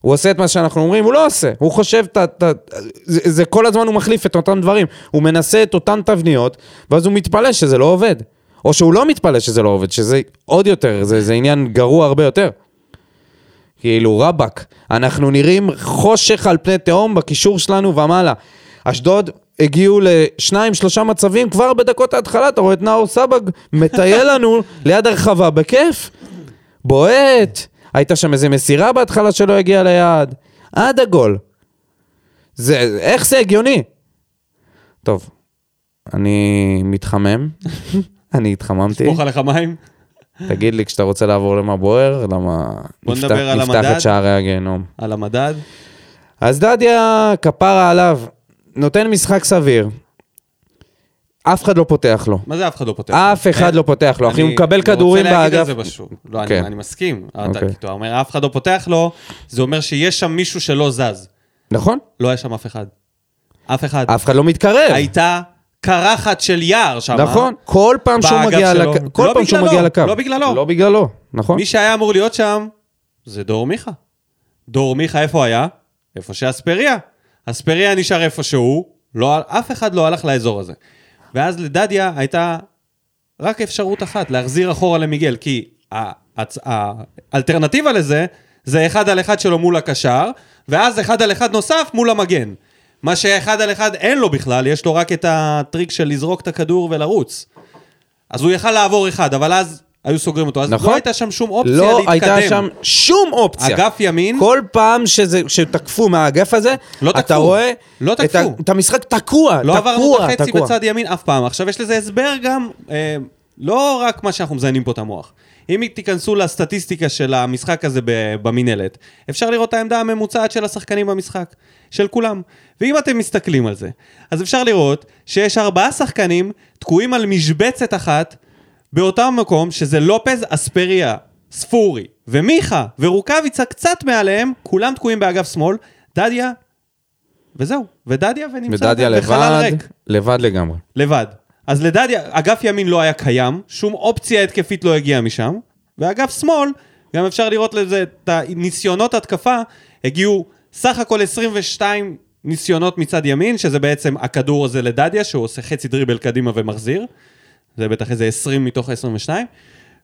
הוא עושה את מה שאנחנו אומרים, הוא לא עושה. הוא חושב, ת, ת, זה, זה כל הזמן הוא מחליף את אותם דברים. הוא מנסה את אותן תבניות, ואז הוא מתפלא שזה לא עובד. או שהוא לא מתפלא שזה לא עובד, שזה עוד יותר, זה, זה עניין גרוע הרבה יותר. כאילו, רבאק, אנחנו נראים חושך על פני תהום בקישור שלנו ומעלה. אשדוד הגיעו לשניים, שלושה מצבים כבר בדקות ההתחלה, אתה רואה את נאור סבג מטייל [laughs] לנו ליד הרחבה, בכיף. בועט, הייתה שם איזה מסירה בהתחלה שלא הגיעה ליעד, עד הגול. זה, איך זה הגיוני? טוב, אני מתחמם, [laughs] אני התחממתי. סמוך עליך מים? תגיד לי כשאתה רוצה לעבור למה בוער, למה נפתח, נפתח המדד. את שערי הגיהנום. על המדד? אז דדיה, כפרה עליו, נותן משחק סביר. אף אחד לא פותח לו. מה זה אף אחד לא פותח? אף אחד לא פותח לו, אחי, הוא מקבל כדורים אני רוצה להגיד באגף. את זה בשור. לא, אני- כן. אני מסכים. אתה אוקיי. אתה אומר, אף אחד לא פותח לו, זה אומר שיש שם מישהו שלא זז. נכון? לא היה שם אף אחד. אף אחד. אף אחד לא מתקרב. הייתה קרחת של יער שם. נכון, כל פעם שהוא מגיע שלו. לק... כל לא פעם שהוא מגיע לקו. לא בגללו. לא בגללו, נכון. מי שהיה אמור להיות שם, זה דור מיכה. דור מיכה איפה היה? איפה שאספריה. אספריה נשאר איפה שהוא, לא, אף אחד לא הלך לאזור הזה. ואז לדדיה הייתה רק אפשרות אחת, להחזיר אחורה למיגל, כי ה- הצ- האלטרנטיבה לזה, זה אחד על אחד שלו מול הקשר, ואז אחד על אחד נוסף מול המגן. מה שאחד על אחד אין לו בכלל, יש לו רק את הטריק של לזרוק את הכדור ולרוץ. אז הוא יכל לעבור אחד, אבל אז היו סוגרים אותו. אז נכון. לא הייתה שם שום אופציה לא להתקדם. הייתה שם שום אופציה. אגף ימין, כל פעם שזה, שתקפו מהאגף הזה, לא אתה תקפו. רואה לא את, תקפו. ה, את המשחק תקוע, לא תקוע, עברנו את החצי תקוע. בצד ימין אף פעם. עכשיו יש לזה הסבר גם, אה, לא רק מה שאנחנו מזיינים פה את המוח. אם תיכנסו לסטטיסטיקה של המשחק הזה במינהלת, אפשר לראות את העמדה הממוצעת של השחקנים במשחק, של כולם. ואם אתם מסתכלים על זה, אז אפשר לראות שיש ארבעה שחקנים תקועים על משבצת אחת, באותם מקום שזה לופז, אספריה, ספורי ומיכה ורוקאביצה קצת מעליהם, כולם תקועים באגף שמאל, דדיה, וזהו, ודדיה ונמצא ודדיה בחלל לבד, ריק. לבד לגמרי. לבד. אז לדדיה, אגף ימין לא היה קיים, שום אופציה התקפית לא הגיעה משם, ואגף שמאל, גם אפשר לראות לזה את הניסיונות התקפה, הגיעו סך הכל 22 ניסיונות מצד ימין, שזה בעצם הכדור הזה לדדיה, שהוא עושה חצי דריבל קדימה ומחזיר, זה בטח איזה 20 מתוך ה-22,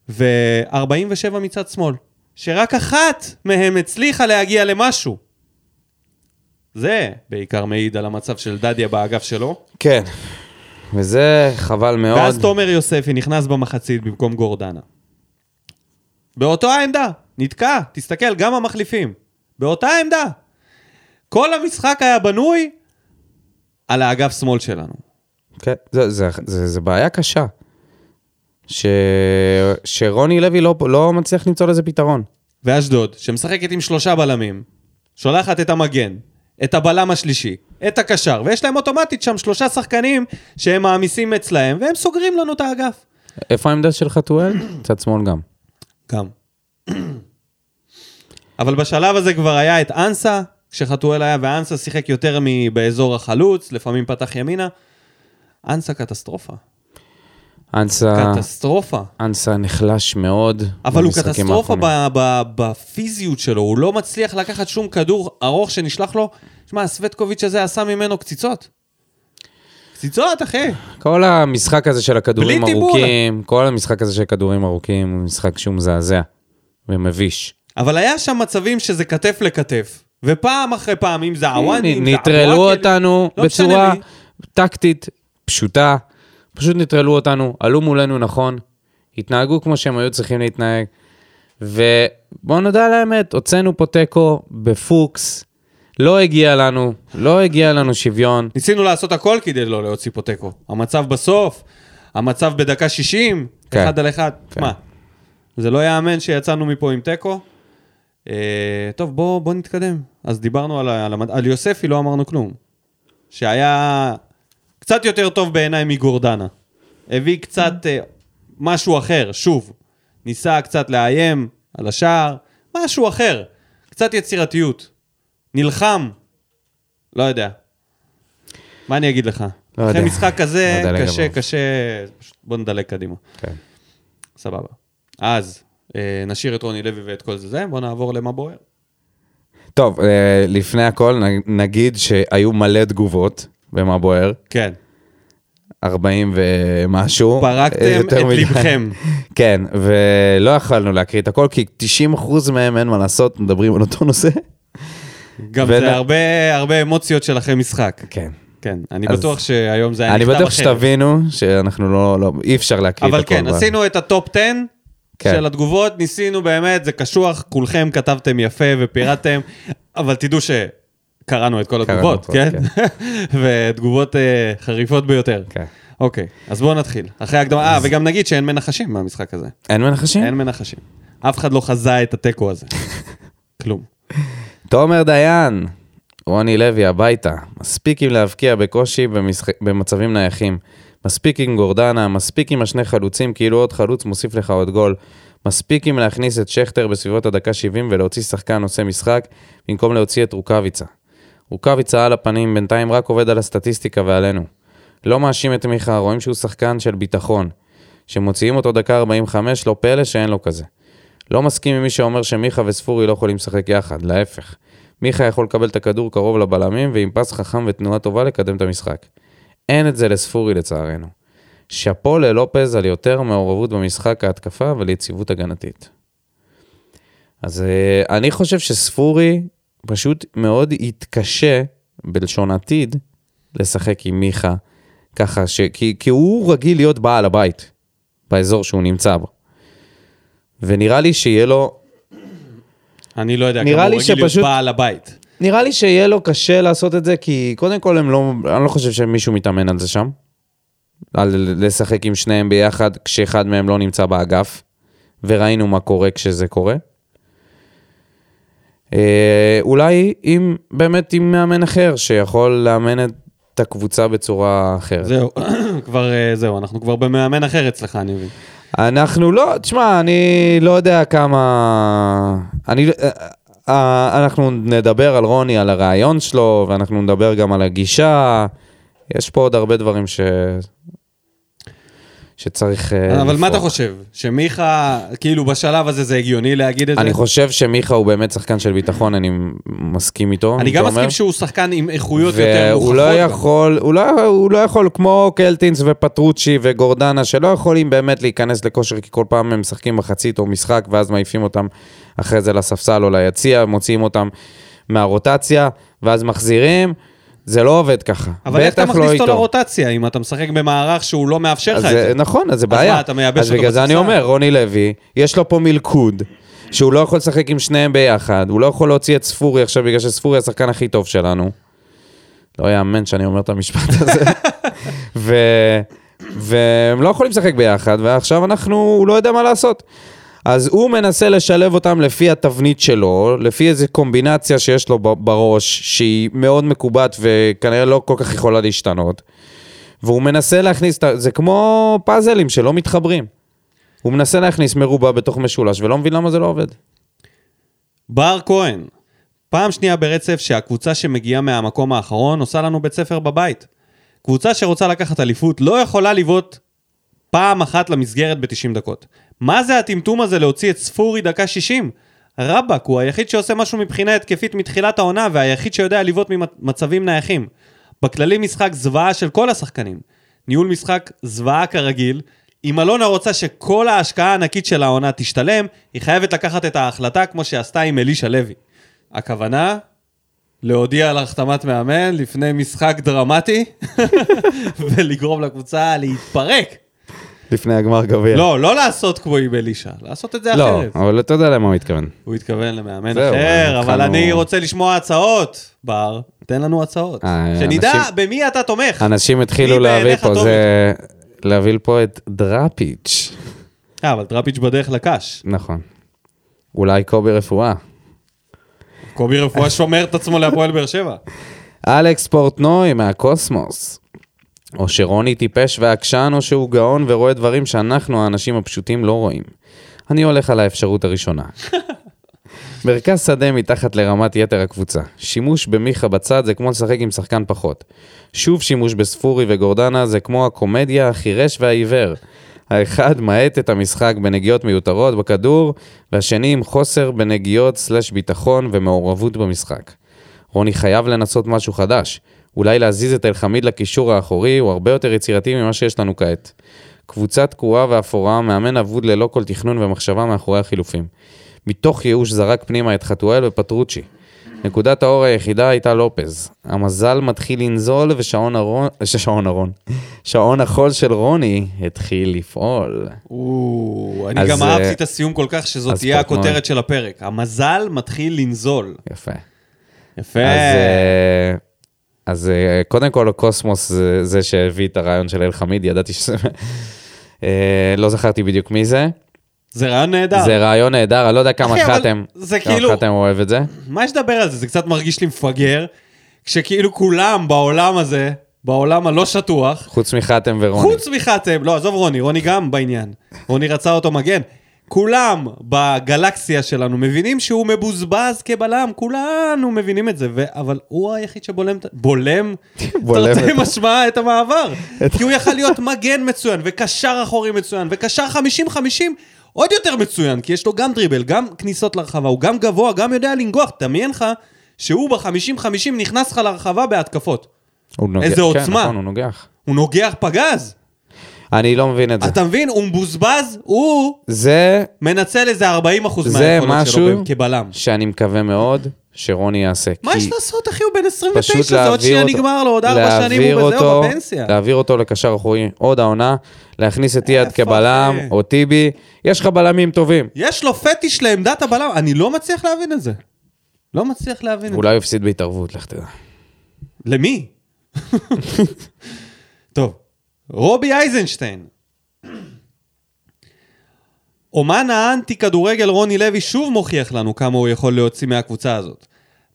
ו-47 מצד שמאל, שרק אחת מהם הצליחה להגיע למשהו. זה בעיקר מעיד על המצב של דדיה באגף שלו. כן, וזה חבל מאוד. ואז תומר יוספי נכנס במחצית במקום גורדנה. באותו העמדה, נתקע, תסתכל, גם המחליפים. באותה עמדה. כל המשחק היה בנוי על האגף שמאל שלנו. כן, זה, זה, זה, זה בעיה קשה. ש... שרוני לוי לא, לא מצליח למצוא לזה פתרון. ואשדוד, שמשחקת עם שלושה בלמים, שולחת את המגן, את הבלם השלישי, את הקשר, ויש להם אוטומטית שם שלושה שחקנים שהם מעמיסים אצלהם, והם סוגרים לנו את האגף. איפה העמדה של חתואל? צד שמאל גם. גם. אבל בשלב הזה כבר היה את אנסה, כשחתואל היה, ואנסה שיחק יותר מבאזור החלוץ, לפעמים פתח ימינה. אנסה קטסטרופה. אנסה, קטסטרופה. אנסה נחלש מאוד. אבל הוא קטסטרופה האחרונים. ב- ב- בפיזיות שלו, הוא לא מצליח לקחת שום כדור ארוך שנשלח לו. שמע, הסווטקוביץ' הזה עשה ממנו קציצות. קציצות, אחי. כל המשחק הזה של הכדורים. ארוכים, כל המשחק הזה של כדורים ארוכים הוא משחק שהוא מזעזע ומביש. אבל היה שם מצבים שזה כתף לכתף. ופעם אחרי פעם, אם זה עוואני, אם זה נטרלו אבו אותנו לא בצורה. טקטית, פשוטה. פשוט נטרלו אותנו, עלו מולנו נכון, התנהגו כמו שהם היו צריכים להתנהג. ובואו נודע על האמת, הוצאנו פה תיקו בפוקס, לא הגיע לנו, לא הגיע לנו שוויון. ניסינו לעשות הכל כדי לא להוציא פה תיקו. המצב בסוף, המצב בדקה 60, כן. אחד על אחד. כן. מה? זה לא יאמן שיצאנו מפה עם תיקו. אה, טוב, בוא, בוא נתקדם. אז דיברנו על, על. על יוספי, לא אמרנו כלום. שהיה קצת יותר טוב בעיניי מגורדנה. הביא קצת אה, משהו אחר, שוב. ניסה קצת לאיים על השער, משהו אחר. קצת יצירתיות. נלחם. לא יודע. מה אני אגיד לך? לא אחרי יודע. משחק כזה, לא קשה. קשה... פשוט בוא נדלג קדימה. כן. סבבה. אז, אה, נשאיר את רוני לוי ואת כל זה, זה, בוא נעבור למה בוער. טוב, אה, לפני הכל נגיד שהיו מלא תגובות במה בוער, כן. 40 ומשהו. אה, פרקתם יותר את מדי. ליבכם. [laughs] כן, ולא יכלנו להקריא את הכל, כי 90% מהם אין מה לעשות, מדברים על אותו נושא. גם ונ- זה הרבה, הרבה אמוציות של אחרי משחק. כן. כן, אני בטוח שהיום זה היה אני נכתב בטוח אחרת. שתבינו שאנחנו לא, לא, אי אפשר להקריא את אבל הכל. כן, ב- עשינו את ה top 10 כן. של התגובות, ניסינו באמת, זה קשוח, כולכם כתבתם יפה ופירטתם, אבל תדעו שקראנו את כל קראנו התגובות, הכל, כן? [laughs] ותגובות אה, חריפות ביותר. כן. אוקיי, אז בואו נתחיל. אחרי ההקדמה, אה, וגם נגיד שאין מנחשים מהמשחק הזה. אין מנחשים? אין מנחשים. אף אחד לא חזה את התיקו הזה. [laughs] כלום. תומר דיין, רוני לוי הביתה, מספיק עם להבקיע בקושי במשח... במצבים נייחים. מספיק עם גורדנה, מספיק עם השני חלוצים, כאילו עוד חלוץ מוסיף לך עוד גול. מספיק עם להכניס את שכטר בסביבות הדקה 70 ולהוציא שחקן עושה משחק, במקום להוציא את רוקאביצה. רוקאביצה על הפנים, בינתיים רק עובד על הסטטיסטיקה ועלינו. לא מאשים את מיכה, רואים שהוא שחקן של ביטחון. שמוציאים אותו דקה 45, לא פלא שאין לו כזה. לא מסכים עם מי שאומר שמיכה וספורי לא יכולים לשחק יחד, להפך. מיכה יכול לקבל את הכדור קרוב לבלמים, ועם פס חכם ותנועה טובה לקדם את המשחק. אין את זה לספורי לצערנו. שאפו ללופז על יותר מעורבות במשחק ההתקפה וליציבות הגנתית. אז אה, אני חושב שספורי פשוט מאוד יתקשה, בלשון עתיד, לשחק עם מיכה, ככה ש... כי, כי הוא רגיל להיות בעל הבית, באזור שהוא נמצא בו. ונראה לי שיהיה לו אני לא יודע נראה כמה לי הוא רגיל להיות שפשוט- בעל הבית. נראה לי שיהיה לו קשה לעשות את זה, כי קודם כל הם לא, אני לא חושב שמישהו מתאמן על זה שם. על לשחק עם שניהם ביחד כשאחד מהם לא נמצא באגף, וראינו מה קורה כשזה קורה. אה, אולי עם, באמת עם מאמן אחר, שיכול לאמן את הקבוצה בצורה אחרת. זהו, [coughs] כבר, אה, זהו, אנחנו כבר במאמן אחר אצלך, אני מבין. אנחנו לא, תשמע, אני לא יודע כמה... אני... אה, אה, אנחנו נדבר על רוני, על הרעיון שלו, ואנחנו נדבר גם על הגישה. יש פה עוד הרבה דברים ש... שצריך אה, אבל מה אתה. חושב? שמיכה, כאילו בשלב הזה זה הגיוני להגיד את זה? אני חושב שמיכה הוא באמת שחקן של ביטחון, אני מסכים איתו. אני גם. מסכים שהוא שחקן עם איכויות יותר מוכחות. והוא לא. יכול, הוא לא, הוא לא יכול, כמו קלטינס ופטרוצ'י וגורדנה, שלא יכולים באמת להיכנס לכושר, כי כל פעם הם משחקים מחצית או משחק, ואז מעיפים אותם אחרי זה לספסל או ליציע, מוציאים אותם מהרוטציה, ואז מחזירים. זה לא עובד ככה. אבל איך אתה לא מכניס אותו. לרוטציה, אם אתה משחק במערך שהוא לא מאפשר לך אז את זה-? נכון, אז זה אז בעיה. מה, אתה מייבש אז אותו בגלל זה אני בספסל? אומר, רוני לוי, יש לו פה מלכוד, שהוא לא יכול לשחק עם שניהם ביחד, הוא לא יכול להוציא את ספורי עכשיו בגלל שספורי השחקן הכי טוב שלנו. לא יאמן שאני אומר את המשפט הזה. [laughs] ו... והם לא יכולים לשחק ביחד, ועכשיו אנחנו, הוא לא יודע מה לעשות. אז הוא מנסה לשלב אותם לפי התבנית שלו, לפי איזו קומבינציה שיש לו בראש, שהיא מאוד מקובעת וכנראה לא כל כך יכולה להשתנות. והוא מנסה להכניס, זה כמו פאזלים שלא מתחברים. הוא מנסה להכניס מרובע בתוך משולש, ולא מבין למה זה לא עובד. בר כהן, פעם שנייה ברצף שהקבוצה שמגיעה מהמקום האחרון עושה לנו בית ספר בבית. קבוצה שרוצה לקחת אליפות לא יכולה לבעוט פעם אחת למסגרת ב-90 דקות. מה זה הטמטום הזה להוציא את ספורי דקה 60? רבאק, הוא היחיד שעושה משהו מבחינה התקפית מתחילת העונה והיחיד שיודע לבעוט ממצבים נייחים. בכללי משחק זוועה של כל השחקנים. ניהול משחק זוועה כרגיל. אם אלונה רוצה שכל ההשקעה הענקית של העונה תשתלם, היא חייבת לקחת את ההחלטה כמו שעשתה עם אלישע לוי. הכוונה? להודיע על החתמת מאמן לפני משחק דרמטי, [laughs] ולגרום לקבוצה להתפרק. לפני הגמר גביע. לא, לא לעשות כמו עם אלישע, לעשות את זה לא, אחרת. אבל אתה יודע למה הוא מתכוון. הוא התכוון למאמן זהו, אחר, אבל התחלנו- אני רוצה לשמוע הצעות. בר, תן לנו הצעות. אה, שנדע אנשים- במי אתה תומך. אנשים התחילו להביא פה, זה... להביא פה את דראפיץ'. אה, אבל טראפיץ' בדרך לקש. נכון. אולי קובי רפואה. קובי רפואה שומר את עצמו להפועל באר שבע. אלכס פורטנוי מהקוסמוס. או שרוני טיפש ועקשן, או שהוא גאון ורואה דברים שאנחנו, האנשים הפשוטים, לא רואים. אני הולך על האפשרות הראשונה. [laughs] מרכז שדה מתחת לרמת יתר הקבוצה. שימוש במיכה בצד זה כמו לשחק עם שחקן פחות. שוב שימוש בספורי וגורדנה זה כמו הקומדיה החירש והעיוור. האחד מאט את המשחק בנגיעות מיותרות בכדור, והשני עם חוסר בנגיעות סלש ביטחון ומעורבות במשחק. רוני חייב לנסות משהו חדש. אולי להזיז את אלחמיד לקישור האחורי הוא הרבה יותר יצירתי ממה שיש לנו כעת. קבוצה תקועה ואפורה, מאמן אבוד ללא כל תכנון ומחשבה מאחורי החילופים. מתוך ייאוש זרק פנימה את חתואל ופטרוצ'י. נקודת האור היחידה הייתה לופז. המזל מתחיל לנזול ושעון ארון, שעון ארון, שעון החול של רוני התחיל לפעול. או, אני אז, גם אה, אהבתי את הסיום כל כך שזאת תהיה. הכותרת של הפרק. המזל מתחיל לנזול. יפה. יפה. אז, אה, אז אה, קודם כל קוסמוס זה, זה שהביא את הרעיון של אלחמיד, ידעתי שזה... אה, לא זכרתי בדיוק מי זה. זה רעיון נהדר. זה רעיון נהדר, אני לא יודע כמה חתם, זה כמה כאילו- חתם אוהב את זה. מה יש לדבר על זה? זה קצת מרגיש לי מפגר, כשכאילו כולם בעולם הזה, בעולם הלא שטוח, חוץ מחתם ורוני. חוץ מחתם, לא, עזוב רוני, רוני גם בעניין. רוני רצה אותו מגן. כולם בגלקסיה שלנו מבינים שהוא מבוזבז כבלם, כולנו מבינים את זה, ו... אבל הוא היחיד שבולם, בולם, [laughs] תרתי את- משמע את המעבר. כי הוא יכל להיות מגן מצוין, וקשר אחורי מצוין, וקשר 50-50 עוד יותר מצוין, כי יש לו גם דריבל, גם כניסות לרחבה, הוא גם גבוה, גם יודע לנגוח. דמיין לך שהוא ב-50-50 נכנס לך לרחבה בהתקפות. איזה כן, עוצמה. נכון, הוא נוגח. הוא נוגח פגז. אני לא מבין את זה. אתה מבין? הוא מבוזבז, הוא זה מנצל איזה 40 אחוז זה מהיכולות שלו משהו ב- כבלם. שאני מקווה מאוד שרוני יעשה. מה יש לעשות, אחי? הוא בן 29, פשוט זה עוד להעביר שנייה אותו, נגמר לו, עוד 4 שנים להעביר הוא וזהו, אותו- בפנסיה. להעביר אותו לקשר אחורי עוד העונה, להכניס את יד איפה, כבלם? או טיבי, יש לך בלמים טובים. יש לו פטיש לעמדת הבלם, אני לא מצליח להבין את זה. לא מצליח להבין את זה. אולי הוא הפסיד בהתערבות, לך תדע. למי? [laughs] טוב, רובי אייזנשטיין. אומן האנטי כדורגל רוני לוי שוב מוכיח לנו כמה הוא יכול להוציא מהקבוצה הזאת.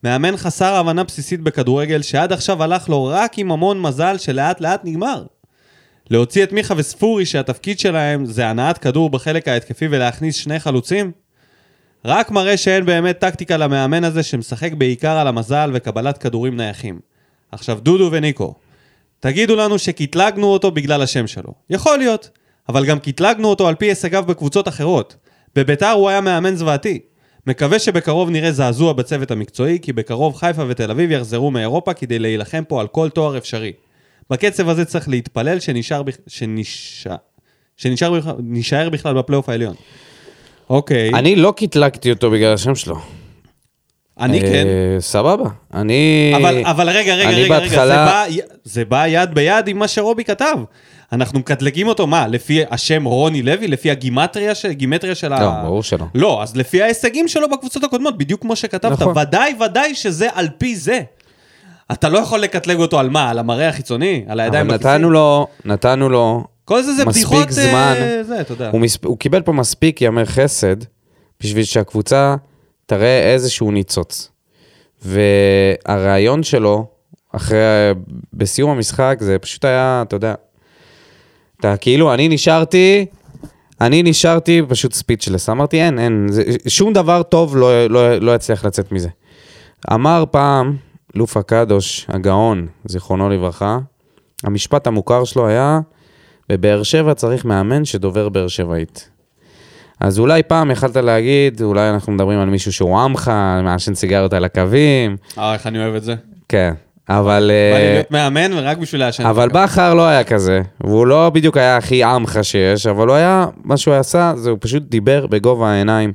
מאמן חסר הבנה בסיסית בכדורגל שעד עכשיו הלך לו רק עם המון מזל שלאט לאט נגמר. להוציא את מיכה וספורי שהתפקיד שלהם זה הנעת כדור בחלק ההתקפי ולהכניס שני חלוצים? רק מראה שאין באמת טקטיקה למאמן הזה שמשחק בעיקר על המזל וקבלת כדורים נייחים. עכשיו דודו וניקו, תגידו לנו שקטלגנו אותו בגלל השם שלו. יכול להיות, אבל גם קטלגנו אותו על פי הישגיו בקבוצות אחרות. בביתר הוא היה מאמן זוועתי. מקווה שבקרוב נראה זעזוע בצוות המקצועי, כי בקרוב חיפה ותל אביב יחזרו מאירופה כדי להילחם פה על כל תואר אפשרי. בקצב הזה צריך להתפלל שנשאר, בכ... שנשאר, שנשאר בכ... נשאר בכלל בפלייאוף העליון. אוקיי. אני לא קטלגתי אותו בגלל השם שלו. אני כן. אה, סבבה. אני... אבל, אבל רגע, רגע, רגע, רגע, בהתחלה- זה בא, זה בא יד ביד עם מה שרובי כתב. אנחנו מקטלגים אותו, מה, לפי השם רוני לוי? לפי הגימטריה של, גימטריה של ה... לא, ברור שלא. לא, אז לפי ההישגים שלו בקבוצות הקודמות, בדיוק כמו שכתבת, נכון. ודאי, ודאי שזה על פי זה. אתה לא יכול לקטלג אותו על מה? על המראה החיצוני? על הידיים אבל בכיסים? נתנו לו, נתנו לו, כל זה זה מספיק בדיחות... אה, זמן. זה, אתה יודע. הוא, מספ... הוא קיבל פה מספיק ימי חסד בשביל שהקבוצה תראה איזשהו ניצוץ. והרעיון שלו, אחרי, בסיום המשחק, זה פשוט היה, אתה יודע, אתה כאילו, אני נשארתי, אני נשארתי פשוט ספיצ'לס. אמרתי, אין, אין, זה, שום דבר טוב לא, לא, לא יצליח לצאת מזה. אמר פעם, לופה קדוש, הגאון, זיכרונו לברכה, המשפט המוכר שלו היה, בבאר שבע צריך מאמן שדובר באר שבעית. אז אולי פעם יכלת להגיד, אולי אנחנו מדברים על מישהו שהוא עמך, מעשן סיגריות על הקווים, אה, איך אני אוהב את זה. כן, אבל... בא לי אה, להיות מאמן ורק בשביל לעשן. אבל בכר לא היה כזה, והוא לא בדיוק היה הכי עמך שיש, אבל הוא היה, מה שהוא עשה, זה הוא פשוט דיבר בגובה העיניים.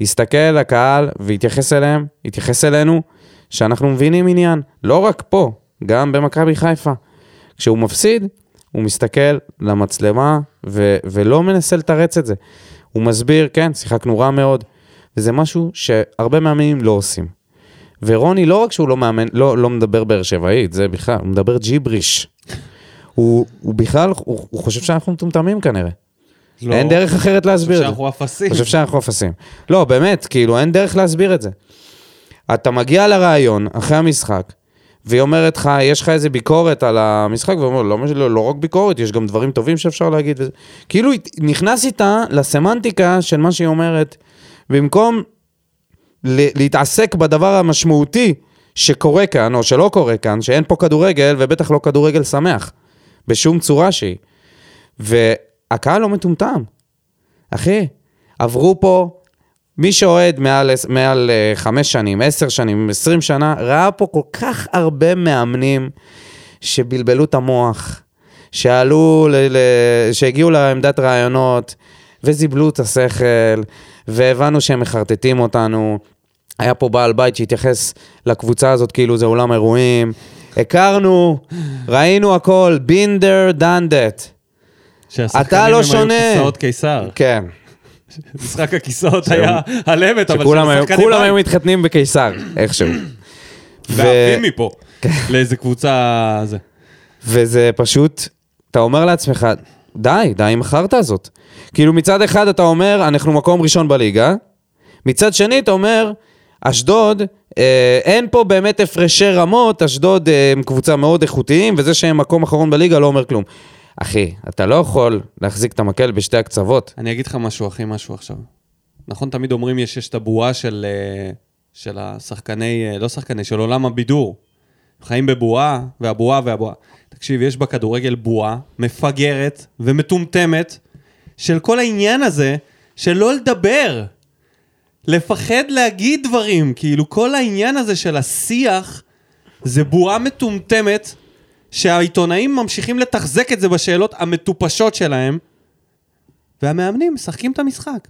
הסתכל לקהל והתייחס אליהם, התייחס אלינו, שאנחנו מבינים עניין, לא רק פה, גם במכבי חיפה. כשהוא מפסיד, הוא מסתכל למצלמה ו- ולא מנסה לתרץ את זה. הוא מסביר, כן, שיחקנו רע מאוד, וזה משהו שהרבה מאמנים לא עושים. ורוני, לא רק שהוא לא מאמן, לא, לא מדבר באר שבעית, זה בכלל, הוא מדבר ג'יבריש. הוא, הוא בכלל, הוא, הוא חושב שאנחנו מטומטמים כנראה. לא. אין דרך אחרת להסביר את זה. שאנחנו אפסים. חושב שאנחנו אפסים. לא, באמת, כאילו, אין דרך להסביר את זה. אתה מגיע לראיון אחרי המשחק, והיא אומרת לך, יש לך איזה ביקורת על המשחק, והוא אומר, לא, לא, לא רק ביקורת, יש גם דברים טובים שאפשר להגיד. וזה. כאילו, נכנס איתה לסמנטיקה של מה שהיא אומרת, במקום להתעסק בדבר המשמעותי שקורה כאן, או שלא קורה כאן, שאין פה כדורגל, ובטח לא כדורגל שמח, בשום צורה שהיא. והקהל לא מטומטם. אחי, עברו פה, מי שאוהד מעל, מעל אה, חמש שנים, עשר שנים, עשרים שנה, ראה פה כל כך הרבה מאמנים שבלבלו את המוח, שעלו, ל, ל, שהגיעו לעמדת רעיונות וזיבלו את השכל, והבנו שהם מחרטטים אותנו. היה פה בעל בית שהתייחס לקבוצה הזאת כאילו זה אולם אירועים. הכרנו, ראינו הכל, that. שהשחקנים אתה לא הם היו שונה. כיסאות קיסר. כן. משחק הכיסאות היה על אמת, אבל שכולם היו, מתחתנים בקיסר, איכשהו. ועפים מפה. לאיזה קבוצה... זה. וזה פשוט, אתה אומר לעצמך, די, די עם החרטא הזאת. כאילו מצד אחד אתה אומר, אנחנו מקום ראשון בליגה, מצד שני אתה אומר, אשדוד, אה, אין פה באמת הפרשי רמות, אשדוד אה, הם קבוצה מאוד איכותיים, וזה שהם מקום אחרון בליגה לא אומר כלום. אחי, אתה לא יכול להחזיק את המקל בשתי הקצוות. אני אגיד לך משהו, אחי, משהו עכשיו. נכון, תמיד אומרים יש, יש את הבועה של, אה, של השחקני, אה, לא שחקני, של עולם הבידור. חיים בבועה, והבועה והבועה. תקשיב, יש בכדורגל בועה מפגרת ומטומטמת של כל העניין הזה של לא לדבר. לפחד להגיד דברים, כאילו כל העניין הזה של השיח זה בועה מטומטמת שהעיתונאים ממשיכים לתחזק את זה בשאלות המטופשות שלהם והמאמנים משחקים את המשחק.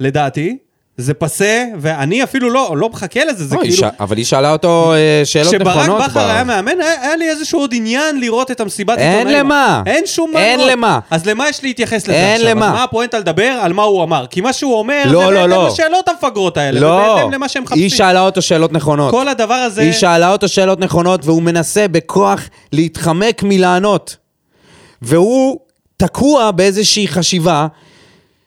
לדעתי, זה פסה, ואני אפילו לא, לא מחכה לזה, זה לא, היא כאילו... ש- אבל היא שאלה אותו אה, שאלות נכונות. כשברק בכר ב- היה מאמן, היה, היה לי איזשהו עוד עניין לראות את המסיבת אין עיתונאים. למה. אין שום מה אין. למה. אז למה יש להתייחס לזה אין עכשיו? למה. אז מה הפואנטה לדבר על מה הוא אמר? כי מה שהוא אומר, לא, זה לא, בהתאם לא. לשאלות המפגרות האלה, לא, ובהתאם למה שהם מחפשים. היא שאלה אותו שאלות נכונות. כל הדבר הזה... היא שאלה אותו שאלות נכונות, והוא מנסה בכוח להתחמק מלענות. והוא תקוע באיזושהי חשיבה,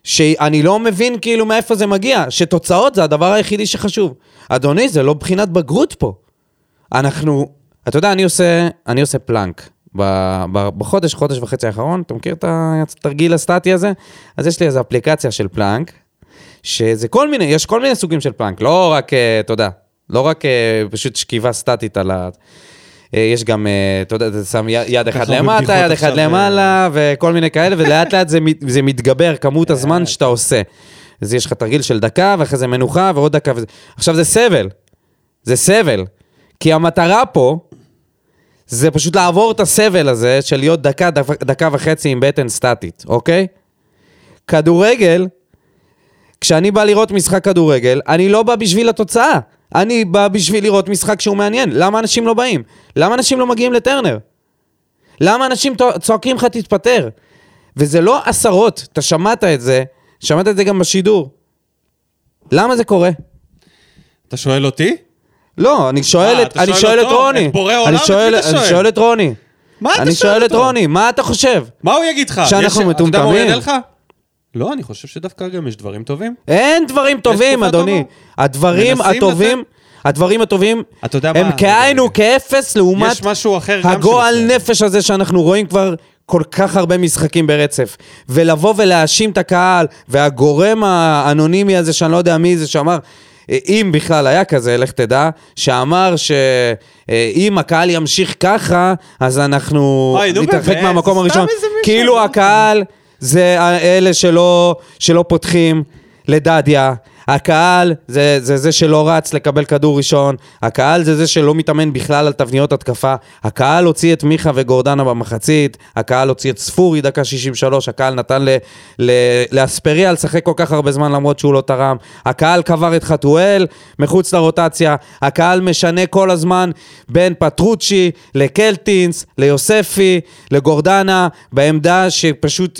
שאני לא מבין כאילו מאיפה זה מגיע, שתוצאות זה הדבר היחידי שחשוב. אדוני, זה לא בחינת בגרות פה. אנחנו, אתה יודע, אני עושה, אני עושה פלנק. בחודש, חודש וחצי האחרון, אתה מכיר את התרגיל הסטטי הזה? אז יש לי איזו אפליקציה של פלנק, שזה כל מיני, יש כל מיני סוגים של פלנק, לא רק, אה, אתה יודע, לא רק אה, פשוט שכיבה סטטית על ה... אה, יש גם, אה, אתה יודע, אתה שם יד- אחד למטה, יד אחד עכשיו, אה. למעלה, וכל מיני כאלה, ולאט לאט זה מת- זה מתגבר, כמות הזמן שאתה עושה. אז יש לך תרגיל של דקה, ואחרי זה מנוחה, ועוד דקה וזה. עכשיו זה סבל. זה סבל. כי המטרה פה, זה פשוט לעבור את הסבל הזה של להיות דקה, דקה וחצי עם בטן סטטית, אוקיי? כדורגל, כשאני בא לראות משחק כדורגל, אני לא בא בשביל התוצאה. אני בא בשביל לראות משחק שהוא מעניין. למה אנשים לא באים? למה אנשים לא מגיעים לטרנר? למה אנשים צוע- צועקים לך תתפטר? וזה לא עשרות, אתה שמעת את זה, שמעת את זה גם בשידור. למה זה קורה? אתה שואל אותי? לא, אני שואל אה, את, אני שואל שואל את אותו? רוני. את בורא עולם? אני את שואל, אני שואל? שואל את רוני. מה אתה אני שואל שואל את אותו? רוני, מה אתה חושב? מה הוא יגיד לך? שאנחנו יש- אתה יודע מה הוא מטומטמים? יענה לך? לא, אני חושב שדווקא גם יש דברים טובים. אין דברים טובים, אדוני. הדברים הטובים, הדברים הטובים? הם כאין וכאפס לעומת אחר גם הגועל. נפש הזה שאנחנו רואים כבר כל כך הרבה משחקים ברצף. ולבוא ולהאשים את הקהל, והגורם האנונימי הזה, שאני לא יודע מי זה, שאמר, אה, אם בכלל היה כזה, לך תדע, שאמר שאם הקהל ימשיך ככה, אז אנחנו נתרחק מהמקום הראשון. כאילו הקהל זה אלה שלא, שלא פותחים לדדיה. הקהל זה, זה זה שלא רץ לקבל כדור ראשון, הקהל זה זה שלא מתאמן בכלל על תבניות התקפה, הקהל הוציא את מיכה וגורדנה במחצית, הקהל הוציא את ספורי דקה 63, הקהל נתן ל, ל, לאספריה לשחק כל כך הרבה זמן למרות שהוא לא תרם, הקהל קבר את חתואל מחוץ לרוטציה, הקהל משנה כל הזמן בין פטרוצ'י לקלטינס, ליוספי, לגורדנה, בעמדה שפשוט